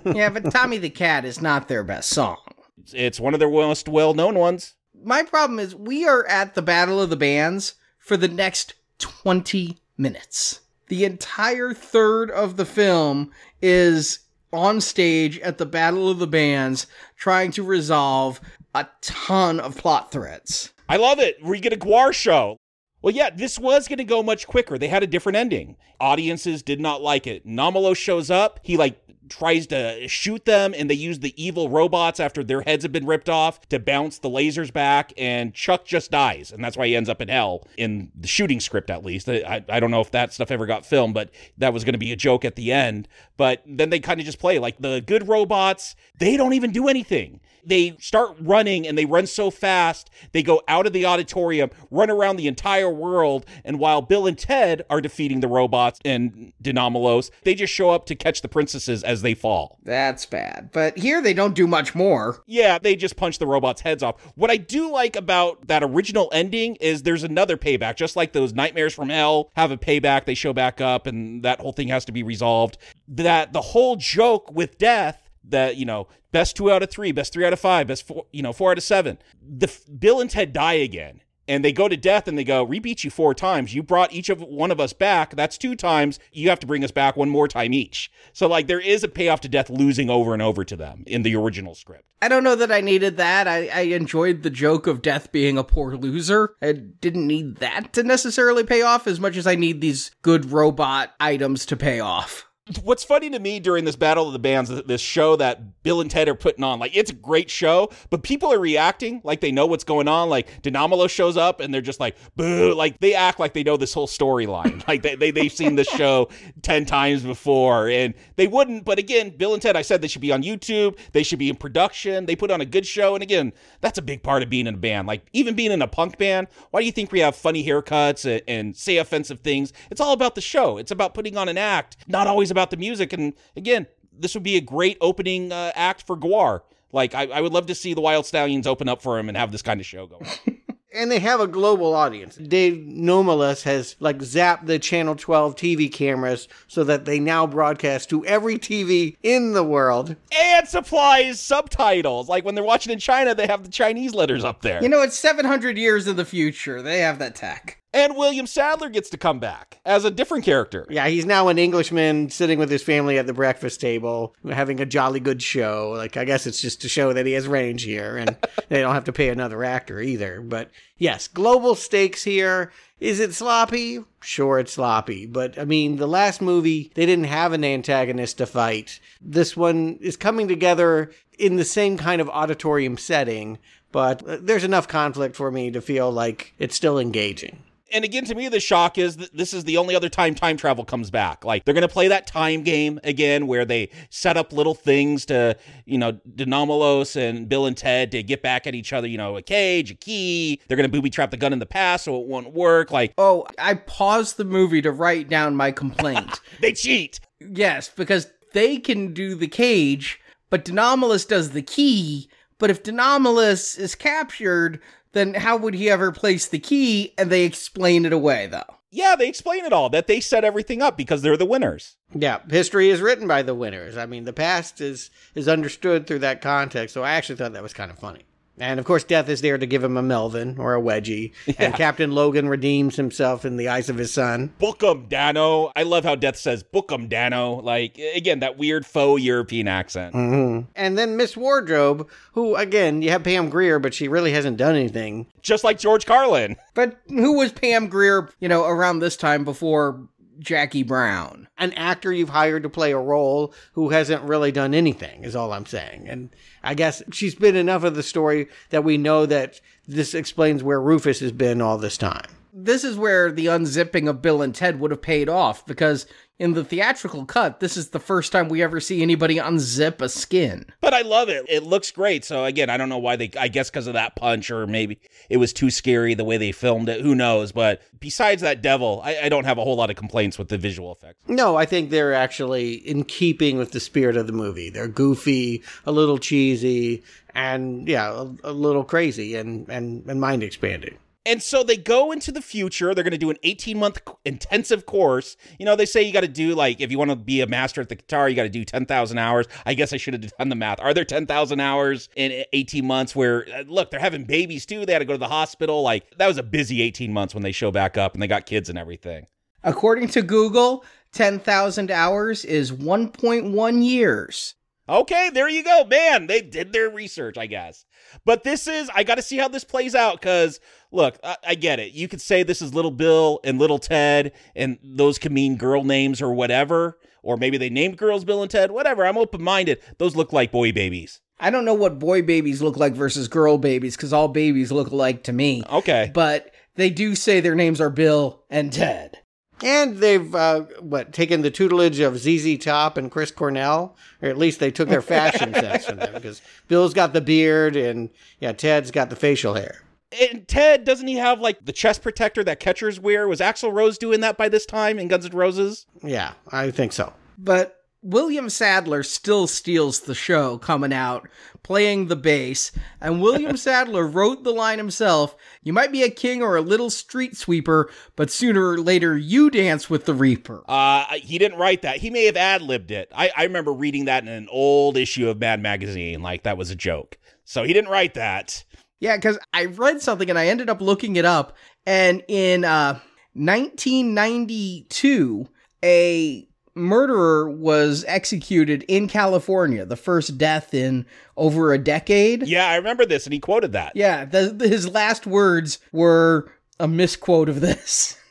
yeah, but Tommy the Cat is not their best song. It's, it's one of their most well known ones. My problem is we are at the Battle of the Bands for the next 20 minutes. The entire third of the film is on stage at the Battle of the Bands trying to resolve a ton of plot threads. I love it. We get a Gwar show. Well, yeah, this was going to go much quicker. They had a different ending. Audiences did not like it. Nomolos shows up. He like tries to shoot them and they use the evil robots after their heads have been ripped off to bounce the lasers back and Chuck just dies and that's why he ends up in hell in the shooting script at least I, I don't know if that stuff ever got filmed but that was going to be a joke at the end but then they kind of just play like the good robots they don't even do anything they start running and they run so fast they go out of the auditorium run around the entire world and while bill and ted are defeating the robots and De Nomolos they just show up to catch the princesses as they fall That's bad. But here they don't do much more. yeah they just punch the robots heads off what i do like about that original ending is there's another payback just like those nightmares from hell have a payback they show back up and that whole thing has to be resolved that the whole joke with death that you know best two out of three best three out of five best four you know four out of seven the bill and ted die again and they go to death and they go we beat you four times you brought each of one of us back that's two times you have to bring us back one more time each so like there is a payoff to death losing over and over to them in the original script I don't know that I needed that. I, I enjoyed the joke of death being a poor loser. I didn't need that to necessarily pay off as much as I need these good robot items to pay off. What's funny to me during this Battle of the Bands, this show that Bill and Ted are putting on, like it's a great show, but people are reacting like they know what's going on. Like De Nomolos shows up and they're just like, boo. Like they act like they know this whole storyline. like they, they, they've seen this show 10 times before and they wouldn't. But again, Bill and Ted, I said they should be on YouTube. They should be in production. They put on a good show. And again, that's a big part of being in a band. Like even being in a punk band, why do you think we have funny haircuts and, and say offensive things? It's all about the show. It's about putting on an act, not always about the music. And again, this would be a great opening uh, act for Gwar. Like, I, I would love to see the Wild Stallions open up for him and have this kind of show going. and they have a global audience. De Nomolos has like zapped the Channel 12 TV cameras so that they now broadcast to every TV in the world. and supplies subtitles. Like when they're watching in China, they have the Chinese letters up there. You know, it's 700 years in the future. They have that tech. And William Sadler gets to come back as a different character. Yeah, he's now an Englishman sitting with his family at the breakfast table, having a jolly good show. Like, I guess it's just to show that he has range here and they don't have to pay another actor either. But yes, global stakes here. Is it sloppy? Sure, it's sloppy. But I mean, the last movie, they didn't have an antagonist to fight. This one is coming together in the same kind of auditorium setting, but uh, there's enough conflict for me to feel like it's still engaging. And again, to me, the shock is that this is the only other time time travel comes back. Like they're going to play that time game again, where they set up little things to, you know, De Nomolos and Bill and Ted to get back at each other. You know, a cage, a key. They're going to booby trap the gun in the past, so it won't work. Like Oh, I paused the movie to write down my complaint. they cheat. yes, because they can do the cage, but De Nomolos does the key. But if De Nomolos is captured, then how would he ever place the key? And they explain it away, though. Yeah, they explain it all that they set everything up because they're the winners. Yeah, history is written by the winners. I mean, the past is is understood through that context. So I actually thought that was kind of funny. And of course, Death is there to give him a Melvin or a wedgie. And Captain Logan redeems himself in the eyes of his son. Book 'em, Dano. I love how Death says, book 'em, Dano. Like, again, that weird faux European accent. Mm-hmm. And then Miss Wardrobe, who again, you have Pam Grier, but she really hasn't done anything. Just like George Carlin. But who was Pam Grier, you know, around this time before Jackie Brown? An actor you've hired to play a role who hasn't really done anything, is all I'm saying. And I guess she's been enough of the story that we know that this explains where Rufus has been all this time. This is where the unzipping of Bill and Ted would have paid off because in the theatrical cut, this is the first time we ever see anybody unzip a skin. But I love it. It looks great. So again, I don't know why they I guess because of that punch or maybe it was too scary the way they filmed it. Who knows? But besides that devil, I, I don't have a whole lot of complaints with the visual effects. No, I think they're actually in keeping with the spirit of the movie. They're goofy, a little cheesy, and yeah, a, a little crazy and, and, and mind expanding. And so they go into the future. They're going to do an 18 month intensive course. You know, they say you got to do, like, if you want to be a master at the guitar, you got to do 10,000 hours. I guess I should have done the math. Are there 10,000 hours in 18 months where, uh, look, they're having babies too? They had to go to the hospital. Like, that was a busy 18 months when they show back up and they got kids and everything. According to Google, 10,000 hours is 1.1 years. Okay, there you go. Man, they did their research, I guess. But this is, I got to see how this plays out because, look, I, I get it. You could say this is Little Bill and Little Ted, and those can mean girl names or whatever. Or maybe they named girls Bill and Ted, whatever. I'm open minded. Those look like boy babies. I don't know what boy babies look like versus girl babies because all babies look alike to me. Okay. But they do say their names are Bill and Ted. And they've, uh, what, taken the tutelage of ZZ Top and Chris Cornell, or at least they took their fashion sense from them because Bill's got the beard and, yeah, Ted's got the facial hair. And Ted, doesn't he have like the chest protector that catchers wear? Was Axl Rose doing that by this time in Guns N' Roses? Yeah, I think so. But William Sadler still steals the show coming out, playing the bass, and William Sadler wrote the line himself You might be a king or a little street sweeper, but sooner or later you dance with the Reaper. Uh, he didn't write that. He may have ad libbed it. I, I remember reading that in an old issue of Mad Magazine, like that was a joke. So he didn't write that. Yeah, because I read something and I ended up looking it up, and in uh, 1992, a murderer was executed in California, the first death in over a decade. Yeah, I remember this, and he quoted that. Yeah, the, his last words were a misquote of this.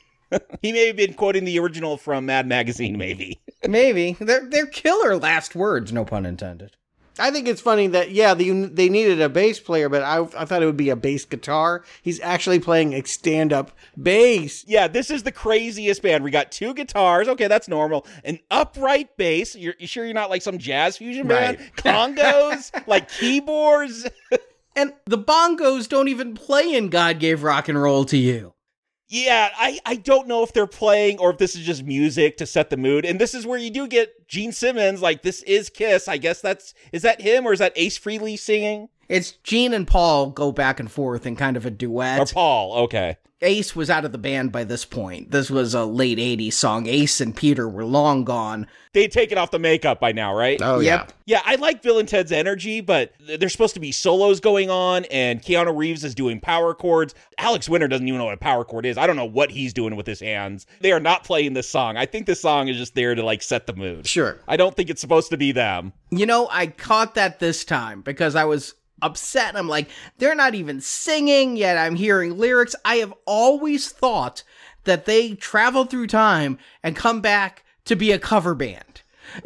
He may have been quoting the original from Mad Magazine, maybe. Maybe they're they're killer last words, no pun intended. I think it's funny that yeah, they, they needed a bass player, but I I thought it would be a bass guitar. He's actually playing a stand up bass. Yeah, this is the craziest band. We got two guitars. Okay, that's normal. An upright bass. You're, you sure you're not like some jazz fusion band? Right. Congos, like keyboards. And the bongos don't even play in God Gave Rock and Roll to You. Yeah, I, I don't know if they're playing or if this is just music to set the mood. And this is where you do get Gene Simmons. Like, this is Kiss. I guess that's, is that him or is that Ace Frehley singing? It's Gene and Paul go back and forth in kind of a duet. Or Paul. Okay. Ace was out of the band by this point. This was a late 80s song. Ace and Peter were long gone. They'd taken off the makeup by now, right? Oh Yep. Yeah, I like Bill and Ted's energy, but there's supposed to be solos going on, and Keanu Reeves is doing power chords. Alex Winter doesn't even know what a power chord is. I don't know what he's doing with his hands. They are not playing this song. I think this song is just there to like set the mood. Sure. I don't think it's supposed to be them. You know, I caught that this time because I was upset. I'm like, they're not even singing yet. I'm hearing lyrics. I have always thought that they travel through time and come back to be a cover band.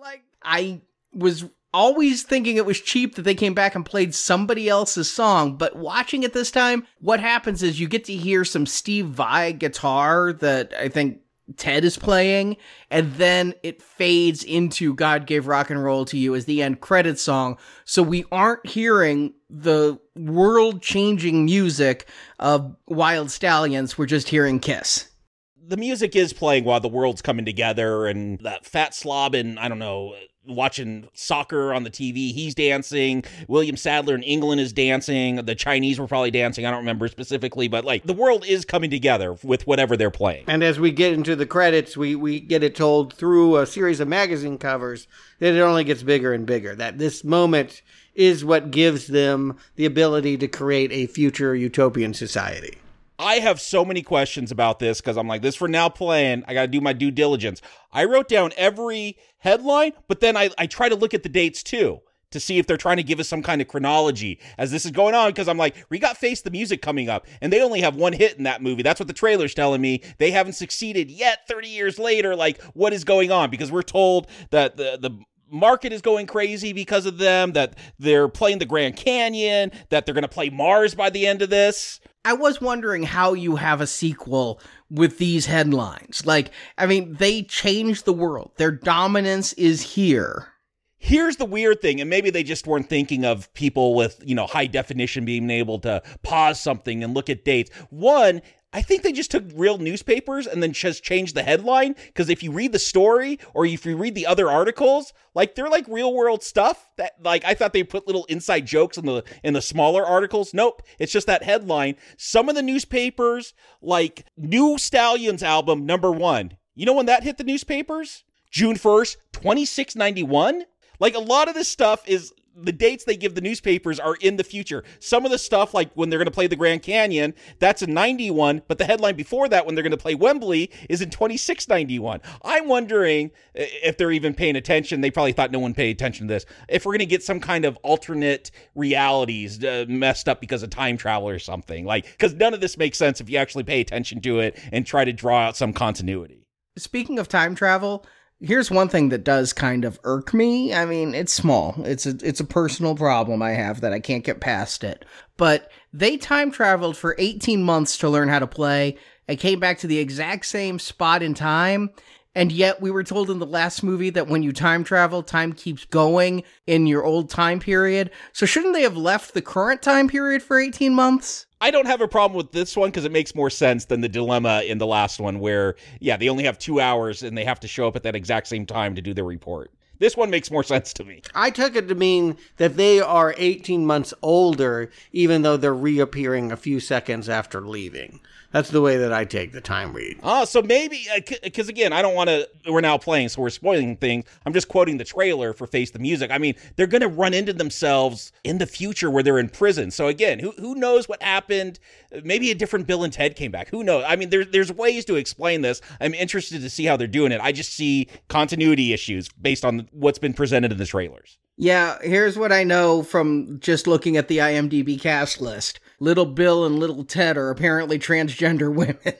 like, I was always thinking it was cheap that they came back and played somebody else's song, but watching it this time, what happens is you get to hear some Steve Vai guitar that I think Ted is playing, and then it fades into God Gave Rock and Roll to You as the end credit song. So we aren't hearing the world changing music of Wild Stallions, we're just hearing Kiss. The music is playing while the world's coming together, and that fat slob in, I don't know, watching soccer on the TV, he's dancing. William Sadler in England is dancing. The Chinese were probably dancing. I don't remember specifically, but like the world is coming together with whatever they're playing. And as we get into the credits, we, we get it told through a series of magazine covers that it only gets bigger and bigger. That this moment is what gives them the ability to create a future utopian society. I have so many questions about this because I'm like, this for now playing. I got to do my due diligence. I wrote down every headline, but then I, I try to look at the dates too to see if they're trying to give us some kind of chronology as this is going on. Because I'm like, we got Face the Music coming up, and they only have one hit in that movie. That's what the trailer's telling me. They haven't succeeded yet 30 years later. Like, what is going on? Because we're told that the, the, market is going crazy because of them that they're playing the grand canyon that they're going to play mars by the end of this I was wondering how you have a sequel with these headlines. Like, I mean, they changed the world. Their dominance is here. Here's the weird thing, and maybe they just weren't thinking of people with, you know, high definition being able to pause something and look at dates. One, I think they just took real newspapers and then just changed the headline. Because if you read the story or if you read the other articles, like they're like real world stuff that like I thought they put little inside jokes in the in the smaller articles. Nope, it's just that headline. Some of the newspapers, like New Stallions album number one. You know when that hit the newspapers? June 1st, 2691. Like a lot of this stuff is the dates they give the newspapers are in the future. Some of the stuff, like when they're going to play the Grand Canyon, that's in 91, but the headline before that, when they're going to play Wembley, is in 2691. I'm wondering if they're even paying attention. They probably thought no one paid attention to this. If we're going to get some kind of alternate realities uh, messed up because of time travel or something, like, because none of this makes sense if you actually pay attention to it and try to draw out some continuity. Speaking of time travel, Here's one thing that does kind of irk me. I mean, it's small. It's a it's a personal problem I have that I can't get past it. But they time traveled for 18 months to learn how to play and came back to the exact same spot in time. And yet we were told in the last movie that when you time travel, time keeps going in your old time period. So shouldn't they have left the current time period for 18 months? I don't have a problem with this one because it makes more sense than the dilemma in the last one, where, yeah, they only have two hours and they have to show up at that exact same time to do their report. This one makes more sense to me. I took it to mean that they are 18 months older, even though they're reappearing a few seconds after leaving. That's the way that I take the time read. Oh, so maybe uh, because again, I don't want to. We're now playing, so we're spoiling things. I'm just quoting the trailer for Face the Music. I mean, they're going to run into themselves in the future where they're in prison. So again, who who knows what happened? Maybe a different Bill and Ted came back. Who knows? I mean, there's there's ways to explain this. I'm interested to see how they're doing it. I just see continuity issues based on what's been presented in the trailers. Yeah, here's what I know from just looking at the IMDb cast list. Little Bill and Little Ted are apparently transgender women.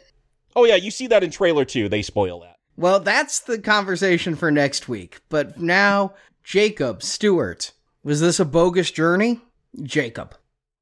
Oh yeah, you see that in trailer too. They spoil that. Well, that's the conversation for next week. But now, Jacob Stewart, was this a bogus journey? Jacob.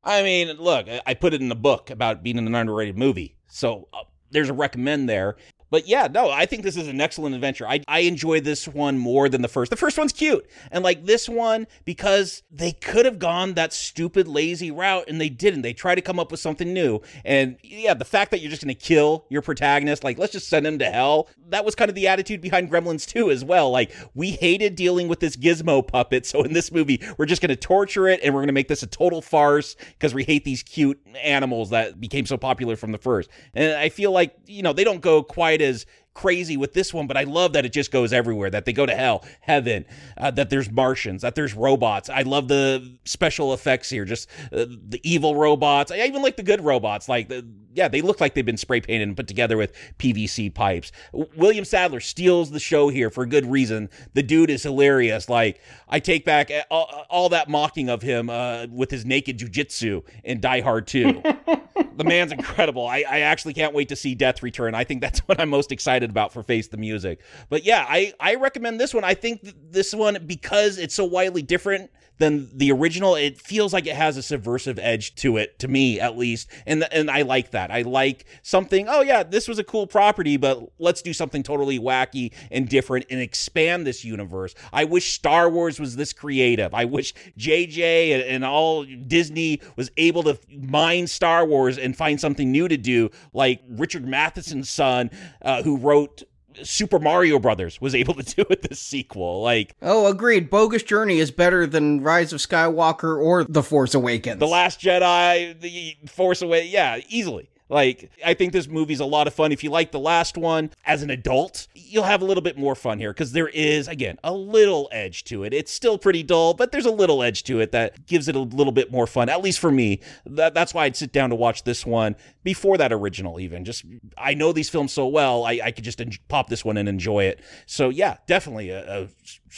I mean, look, I put it in the book about being in an underrated movie. So uh, there's a recommend there. But yeah, no, I think this is an excellent adventure. I, I enjoy this one more than the first. The first one's cute. And like this one, because they could have gone that stupid, lazy route and they didn't. They try to come up with something new. And yeah, the fact that you're just going to kill your protagonist, like, let's just send him to hell, that was kind of the attitude behind Gremlins 2 as well. Like, we hated dealing with this gizmo puppet. So in this movie, we're just going to torture it and we're going to make this a total farce because we hate these cute animals that became so popular from the first. And I feel like, you know, they don't go quite as crazy with this one, but I love that it just goes everywhere. That they go to hell, heaven, uh, that there's Martians, that there's robots. I love the special effects here, just uh, the evil robots. I even like the good robots. Like, the, yeah, they look like they've been spray painted and put together with PVC pipes. William Sadler steals the show here for good reason. The dude is hilarious. Like, I take back all, all that mocking of him uh, with his naked jujitsu in Die Hard 2. the man's incredible. I, I actually can't wait to see Death Return. I think that's what I'm most excited about for Face the Music. But yeah, I, I recommend this one. I think this one, because it's so widely different than the original, it feels like it has a subversive edge to it, to me at least. And, and I like that. I like something, oh yeah, this was a cool property, but let's do something totally wacky and different and expand this universe. I wish Star Wars was this creative. I wish JJ and, and all Disney was able to mine Star Wars and find something new to do, like Richard Matheson's son, uh, who wrote Super Mario Brothers was able to do with this sequel. Like, oh, agreed. Bogus Journey is better than Rise of Skywalker or The Force Awakens. The Last Jedi, The Force Awakens, yeah, easily. Like, I think this movie's a lot of fun. If you like the last one as an adult, you'll have a little bit more fun here because there is, again, a little edge to it. It's still pretty dull, but there's a little edge to it that gives it a little bit more fun, at least for me. That, that's why I'd sit down to watch this one before that original, even. Just, I know these films so well, I, I could just en- pop this one and enjoy it. So, yeah, definitely a, a,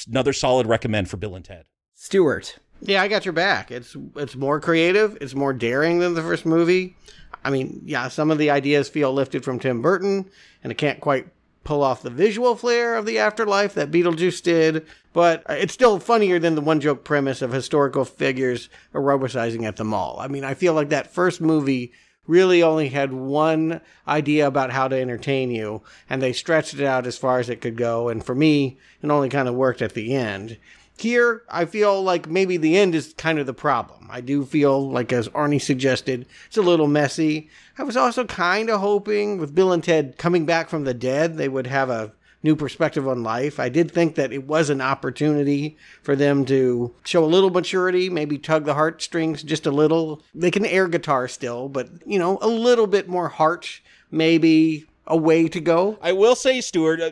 another solid recommend for Bill and Ted. Stewart. Yeah, I got your back. It's it's more creative. It's more daring than the first movie. I mean, yeah, some of the ideas feel lifted from Tim Burton, and it can't quite pull off the visual flair of the afterlife that Beetlejuice did, but it's still funnier than the one joke premise of historical figures aerobicizing at the mall. I mean, I feel like that first movie really only had one idea about how to entertain you, and they stretched it out as far as it could go, and for me, it only kind of worked at the end. Here, I feel like maybe the end is kind of the problem. I do feel like, as Arnie suggested, it's a little messy. I was also kind of hoping with Bill and Ted coming back from the dead, they would have a new perspective on life. I did think that it was an opportunity for them to show a little maturity, maybe tug the heartstrings just a little. They can air guitar still, but, you know, a little bit more heart, maybe a way to go. I will say, Stuart, uh,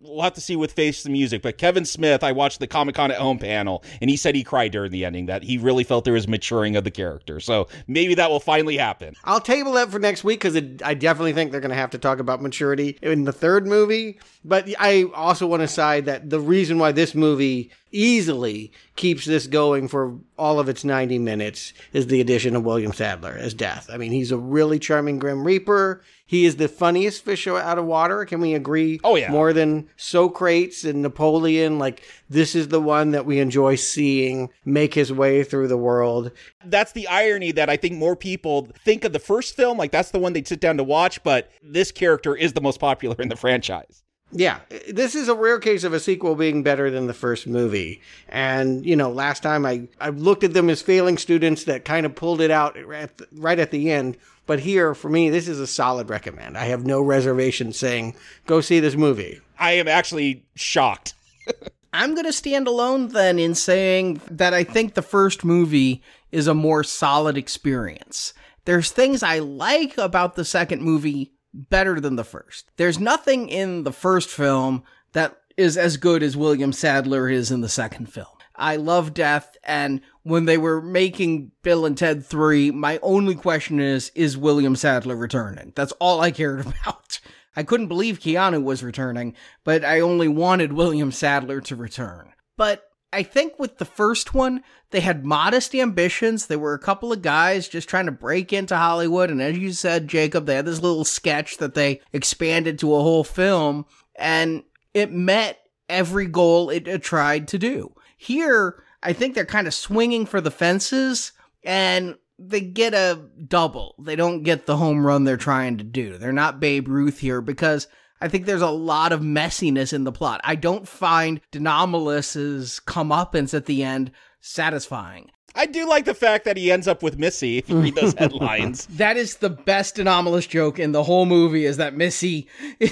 we'll have to see with Face the Music. But Kevin Smith, I watched the Comic Con at Home panel, and he said he cried during the ending, that he really felt there was maturing of the character. So maybe that will finally happen. I'll table that for next week because I definitely think they're going to have to talk about maturity in the third movie. But I also want to side that the reason why this movie easily keeps this going for all of its 90 minutes is the addition of William Sadler as Death. I mean, he's a really charming Grim Reaper. He is the funniest fish out of water. Can we agree? Oh, yeah. More than Socrates and Napoleon. Like, this is the one that we enjoy seeing make his way through the world. That's the irony that I think more people think of the first film, like that's the one they'd sit down to watch, but this character is the most popular in the franchise. Yeah, this is a rare case of a sequel being better than the first movie. And, you know, last time I, I looked at them as failing students that kind of pulled it out at the, right at the end. But here, for me, this is a solid recommend. I have no reservation saying, go see this movie. I am actually shocked. I'm going to stand alone then in saying that I think the first movie is a more solid experience. There's things I like about the second movie better than the first. There's nothing in the first film that is as good as William Sadler is in the second film. I love death, and when they were making Bill and Ted 3, my only question is is William Sadler returning? That's all I cared about. I couldn't believe Keanu was returning, but I only wanted William Sadler to return. But I think with the first one, they had modest ambitions. They were a couple of guys just trying to break into Hollywood. And as you said, Jacob, they had this little sketch that they expanded to a whole film. and it met every goal it, tried to do. Here, I think they're kind of swinging for the fences and they get a double. They don't get the home run they're trying to do. They're not Babe Ruth here because I think there's a lot of messiness in the plot. I don't find De Nomolos's comeuppance at the end satisfying. I do like the fact that he ends up with Missy. If you read those headlines, That is the best De Nomolos joke in the whole movie is that Missy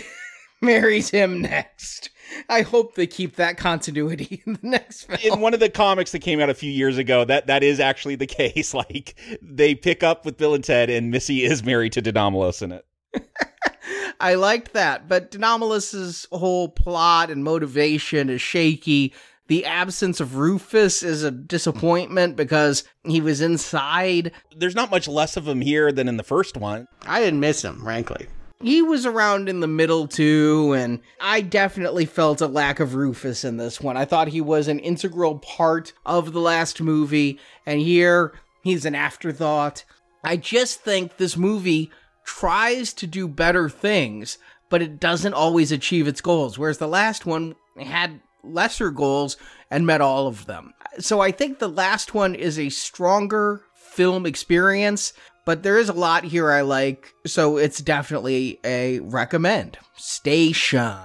marries him next. I hope they keep that continuity in the next film. in one of the comics that came out a few years ago, that that is actually the case. Like they pick up with Bill and Ted, and Missy is married to De Nomolos in it. I liked that, but De Nomolos's whole plot and motivation is shaky. The absence of Rufus is a disappointment because he was inside. There's not much less of him here than in the first one. I didn't miss him, frankly. He was around in the middle too, and I definitely felt a lack of Rufus in this one. I thought he was an integral part of the last movie, and here he's an afterthought. I just think this movie tries to do better things, but it doesn't always achieve its goals, whereas the last one had lesser goals and met all of them. So I think the last one is a stronger film experience, but there is a lot here I like, so it's definitely a recommend. Station.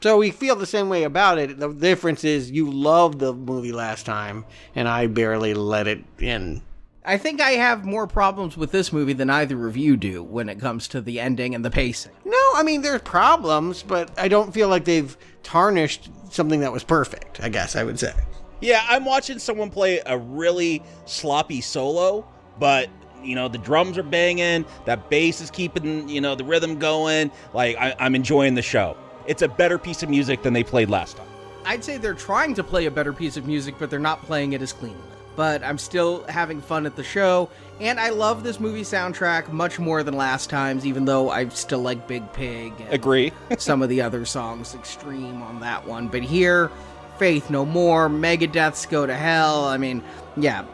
So we feel the same way about it. The difference is you loved the movie last time, and I barely let it in. I think I have more problems with this movie than either of you do when it comes to the ending and the pacing. No, I mean there's problems, but I don't feel like they've tarnished something that was perfect. I guess I would say. Yeah, I'm watching someone play a really sloppy solo, but you know the drums are banging, that bass is keeping you know the rhythm going. Like I, I'm enjoying the show. It's a better piece of music than they played last time. I'd say they're trying to play a better piece of music, but they're not playing it as cleanly. But I'm still having fun at the show, and I love this movie soundtrack much more than last time's, even though I still like Big Pig Agree. some of the other songs extreme on that one. But here, Faith No More, Megadeth's Go to Hell. I mean, yeah,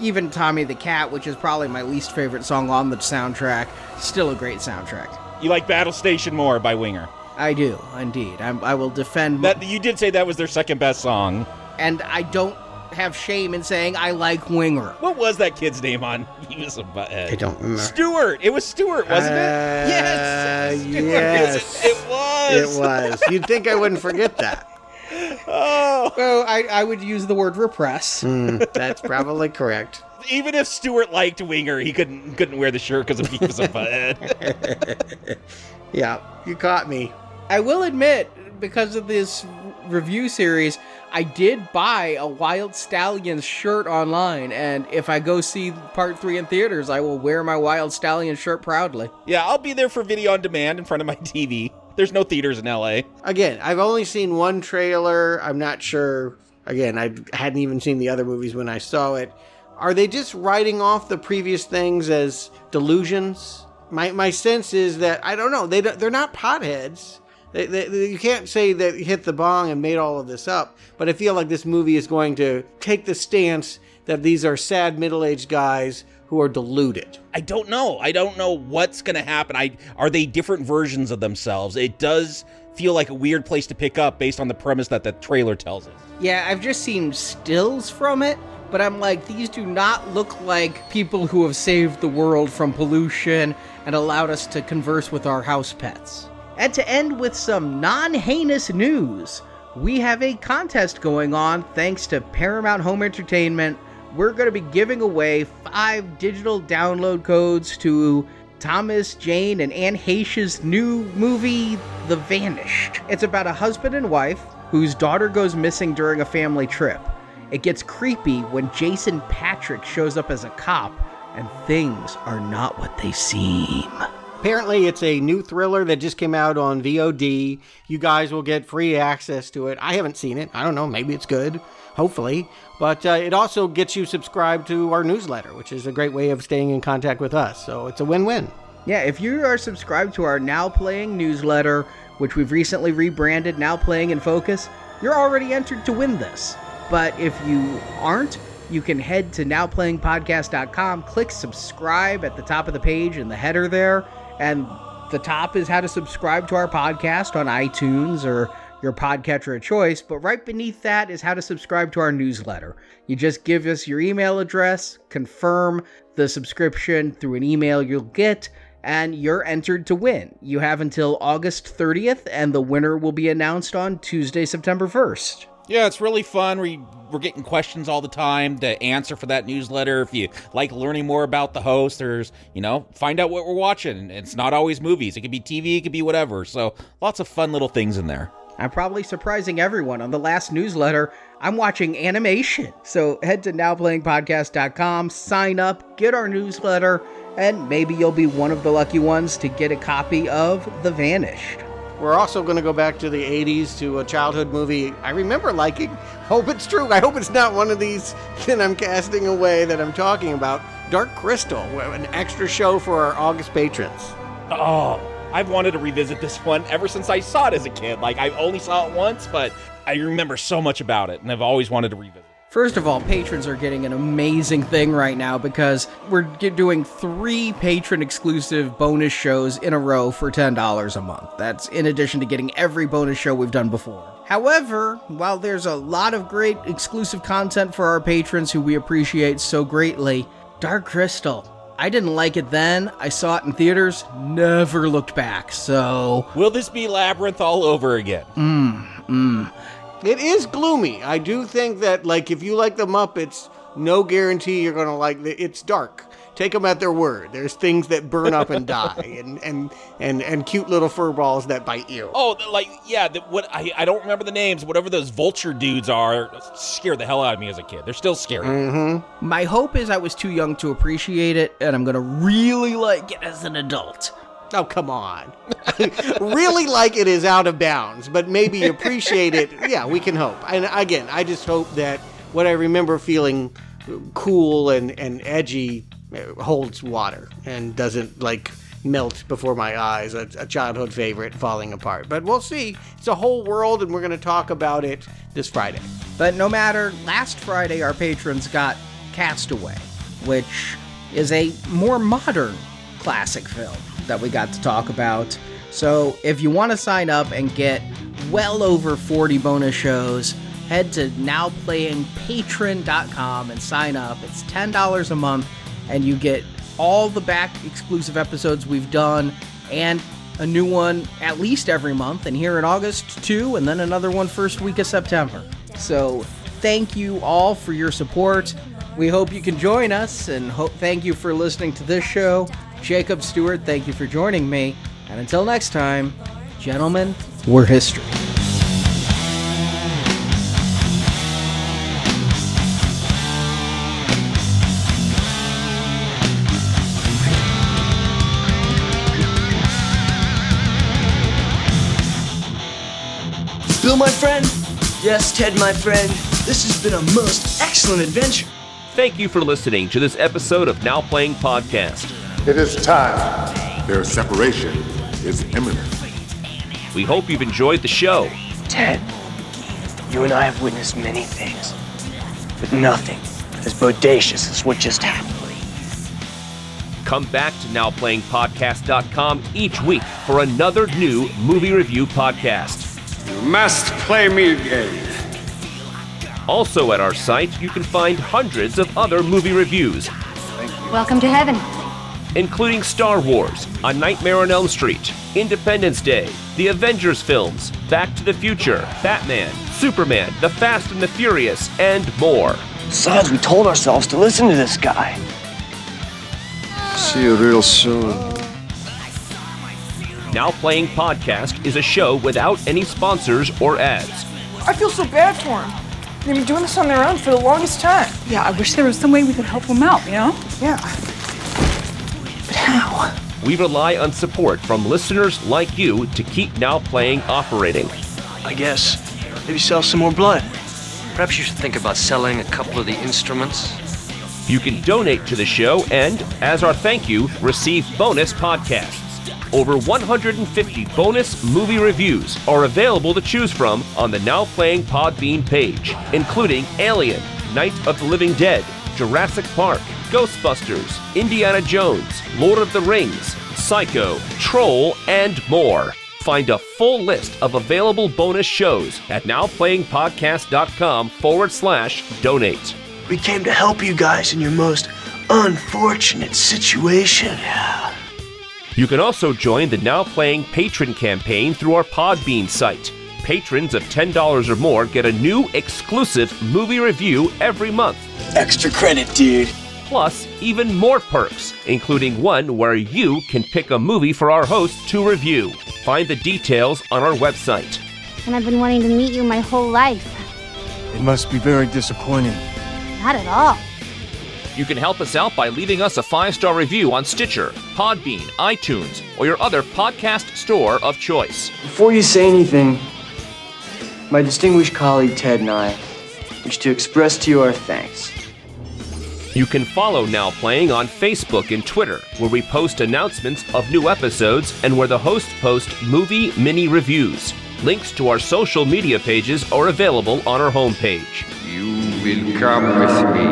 even Tommy the Cat, which is probably my least favorite song on the soundtrack, still a great soundtrack. You like Battle Station more by Winger. I do, indeed. I'm, I will defend That you did say that was their second best song. and I don't have shame in saying I like Winger. What was that kid's name on? He was a butthead. I don't remember. Stewart. It was Stewart, wasn't Uh, it? Yes. Stewart. yes. It, it was. It was. You'd think I wouldn't forget that. Oh. Well, I, I would use the word repress. Mm, that's probably correct. Even if Stewart liked Winger, he couldn't couldn't wear the shirt because he was a butthead. Yeah, you caught me. I will admit, because of this review series, I did buy a Wild Stallions shirt online, and if I go see part three in theaters, I will wear my Wild Stallion shirt proudly. yeah, I'll be there for video on demand in front of my TV. There's no theaters in LA. Again, I've only seen one trailer. I'm not sure. Again, I hadn't even seen the other movies when I saw it. Are they just writing off the previous things as delusions? My my sense is that I don't know. They don't- they're not potheads. They, they, they- you can't say that he hit the bong and made all of this up. But I feel like this movie is going to take the stance that these are sad middle-aged guys who are deluded. I don't know. I don't know what's gonna happen. I are they different versions of themselves? It does feel like a weird place to pick up based on the premise that the trailer tells us. Yeah, I've just seen stills from it, but I'm like, these do not look like people who have saved the world from pollution and allowed us to converse with our house pets. And to end with some non heinous news, we have a contest going on thanks to Paramount Home Entertainment. We're going to be giving away five digital download codes to Thomas Jane and Anne Heche's new movie, The Vanished. It's about a husband and wife whose daughter goes missing during a family trip. It gets creepy when Jason Patric shows up as a cop and things are not what they seem. Apparently, it's a new thriller that just came out on VOD. You guys will get free access to it. I haven't seen it. I don't know. Maybe it's good. Hopefully. But uh, it also gets you subscribed to our newsletter, which is a great way of staying in contact with us. So it's a win win. Yeah, if you are subscribed to our Now Playing newsletter, which we've recently rebranded Now Playing in Focus, you're already entered to win this. But if you aren't, you can head to nowplayingpodcast.com, click subscribe at the top of the page in the header there, and the top is how to subscribe to our podcast on iTunes or your podcatcher of choice, but right beneath that is how to subscribe to our newsletter. You just give us your email address, confirm the subscription through an email you'll get, and you're entered to win. You have until August 30th, and the winner will be announced on Tuesday, September 1st. Yeah, it's really fun. We, we're getting questions all the time to answer for that newsletter. If you like learning more about the host, there's, you know, find out what we're watching. It's not always movies, it could be TV, it could be whatever. So lots of fun little things in there. I'm probably surprising everyone. On the last newsletter, I'm watching animation. So head to nowplayingpodcast.com, sign up, get our newsletter, and maybe you'll be one of the lucky ones to get a copy of The Vanished. We're also going to go back to the 80s to a childhood movie I remember liking. Hope it's true. I hope it's not one of these that I'm casting away that I'm talking about. Dark Crystal, an extra show for our August patrons. Oh, I've wanted to revisit this one ever since I saw it as a kid. Like, I only saw it once, but I remember so much about it, and I've always wanted to revisit. First of all, patrons are getting an amazing thing right now because we're doing three patron exclusive bonus shows in a row for $10 a month. That's in addition to getting every bonus show we've done before. However, while there's a lot of great exclusive content for our patrons who we appreciate so greatly, Dark Crystal, I didn't like it then. I saw it in theaters, never looked back. So, will this be Labyrinth all over again? Mm, mm. It is gloomy. I do think that, like, if you like the Muppets, no guarantee you're gonna like it. It's dark. Take them at their word. There's things that burn up and die, and and and and cute little fur balls that bite you. Oh, like yeah, the, what I, I don't remember the names. Whatever those vulture dudes are, scared the hell out of me as a kid. They're still scary. Mm-hmm. My hope is I was too young to appreciate it, and I'm gonna really like it as an adult. Oh, come on. really like it is out of bounds, but maybe you appreciate it. Yeah, we can hope. And again, I just hope that what I remember feeling cool and, and edgy uh, holds water and doesn't like melt before my eyes. A, a, childhood favorite falling apart. But we'll see. It's a whole world, and we're going to talk about it this Friday. But no matter, last Friday our patrons got Castaway, which is a more modern classic film that we got to talk about. So if you want to sign up and get well over 40 bonus shows, head to nowplayingpatron.com and sign up. It's $10 a month, and you get all the back exclusive episodes we've done and a new one at least every month, and here in August, too, and then another one first week of September. So thank you all for your support. We hope you can join us, and thank you for listening to this show. Jacob Stewart, thank you for joining me. And until next time, gentlemen, we're history. Bill, my friend. Yes, Ted, my friend. This has been a most excellent adventure. Thank you for listening to this episode of Now Playing Podcast. It is time. Their separation is imminent. We hope you've enjoyed the show. Ted, you and I have witnessed many things, but nothing as bodacious as what just happened. Come back to NowPlayingPodcast.com each week for another new movie review podcast. You must play me again. Also at our site, you can find hundreds of other movie reviews. Welcome to heaven including Star Wars, A Nightmare on Elm Street, Independence Day, the Avengers films, Back to the Future, Batman, Superman, The Fast and the Furious, and more. Besides, we told ourselves to listen to this guy. See you real soon. Now Playing Podcast is a show without any sponsors or ads. I feel so bad for them. They've been doing this on their own for the longest time. Yeah, I wish there was some way we could help them out, you know? Yeah. But how? We rely on support from listeners like you to keep Now Playing operating. I guess maybe sell some more blood. Perhaps you should think about selling a couple of the instruments. You can donate to the show and, as our thank you, receive bonus podcasts. Over 150 bonus movie reviews are available to choose from on the Now Playing Podbean page, including Alien, Night of the Living Dead, Jurassic Park, Ghostbusters, Indiana Jones, Lord of the Rings, Psycho, Troll, and more. Find a full list of available bonus shows at nowplayingpodcast.com forward slash donate. We came to help you guys in your most unfortunate situation. Yeah. You can also join the Now Playing patron campaign through our Podbean site. Patrons of $10 or more get a new exclusive movie review every month. Extra credit, dude. Plus, even more perks, including one where you can pick a movie for our host to review. Find the details on our website. And I've been wanting to meet you my whole life. It must be very disappointing. Not at all. You can help us out by leaving us a five star review on Stitcher, Podbean, iTunes, or your other podcast store of choice. Before you say anything, my distinguished colleague Ted and I wish to express to you our thanks. You can follow Now Playing on Facebook and Twitter, where we post announcements of new episodes and where the hosts post movie mini reviews. Links to our social media pages are available on our homepage. You will come with me.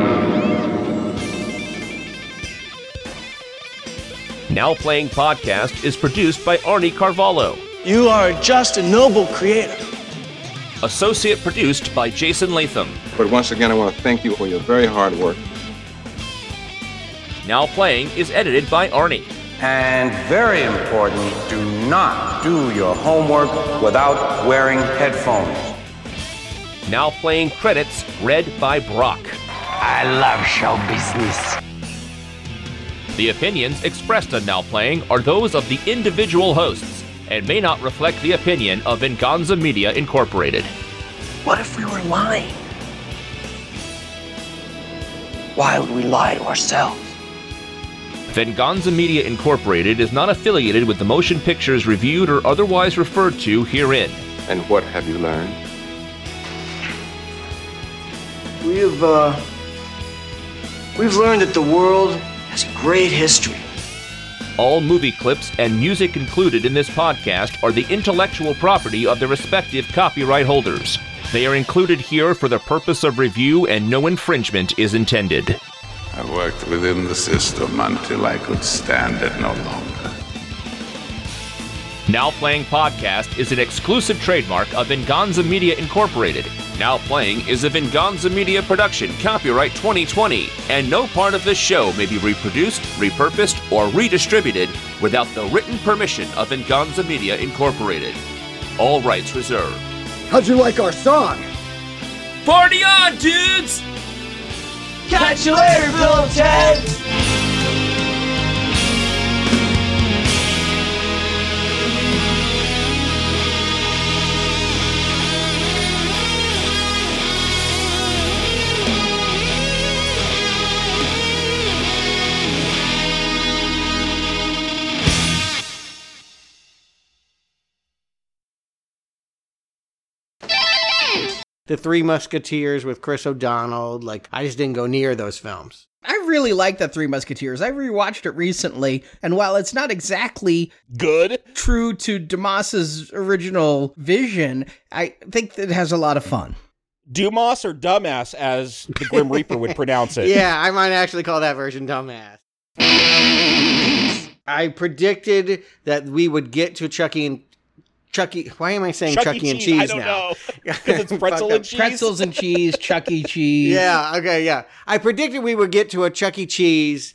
Now Playing Podcast is produced by Arnie Carvalho. You are just a noble creator. Associate produced by Jason Latham. But once again, I want to thank you for your very hard work. Now Playing is edited by Arnie. And very important, do not do your homework without wearing headphones. Now Playing credits read by Brock. I love show business. The opinions expressed on Now Playing are those of the individual hosts and may not reflect the opinion of Venganza Media Incorporated. What if we were lying? Why would we lie to ourselves? Venganza Media Incorporated is not affiliated with the motion pictures reviewed or otherwise referred to herein. And what have you learned? We have, uh, we've learned that the world has a great history. All movie clips and music included in this podcast are the intellectual property of the respective copyright holders. They are included here for the purpose of review and no infringement is intended. I worked within the system until I could stand it no longer. Now Playing Podcast is an exclusive trademark of Venganza Media Incorporated. Now Playing is a Venganza Media production, copyright 2020, and no part of this show may be reproduced, repurposed, or redistributed without the written permission of Venganza Media Incorporated. All rights reserved. How'd you like our song? Party on, dudes! Catch you later, Bill Ted! The Three Musketeers with Chris O'Donnell. Like, I just didn't go near those films. I really like the Three Musketeers. I rewatched it recently, and while it's not exactly good, true to Dumas's original vision, I think it has a lot of fun. Dumas or dumbass, as the Grim Reaper would pronounce it. Yeah, I might actually call that version dumbass. I predicted that we would get to Chucky and Chucky. Why am I saying Chuck Chucky and Cheese, cheese I don't now? Because it's pretzel and cheese. Pretzels and cheese, Chuck E. Cheese. Yeah. Okay. Yeah. I predicted we would get to a Chuck E. Cheese.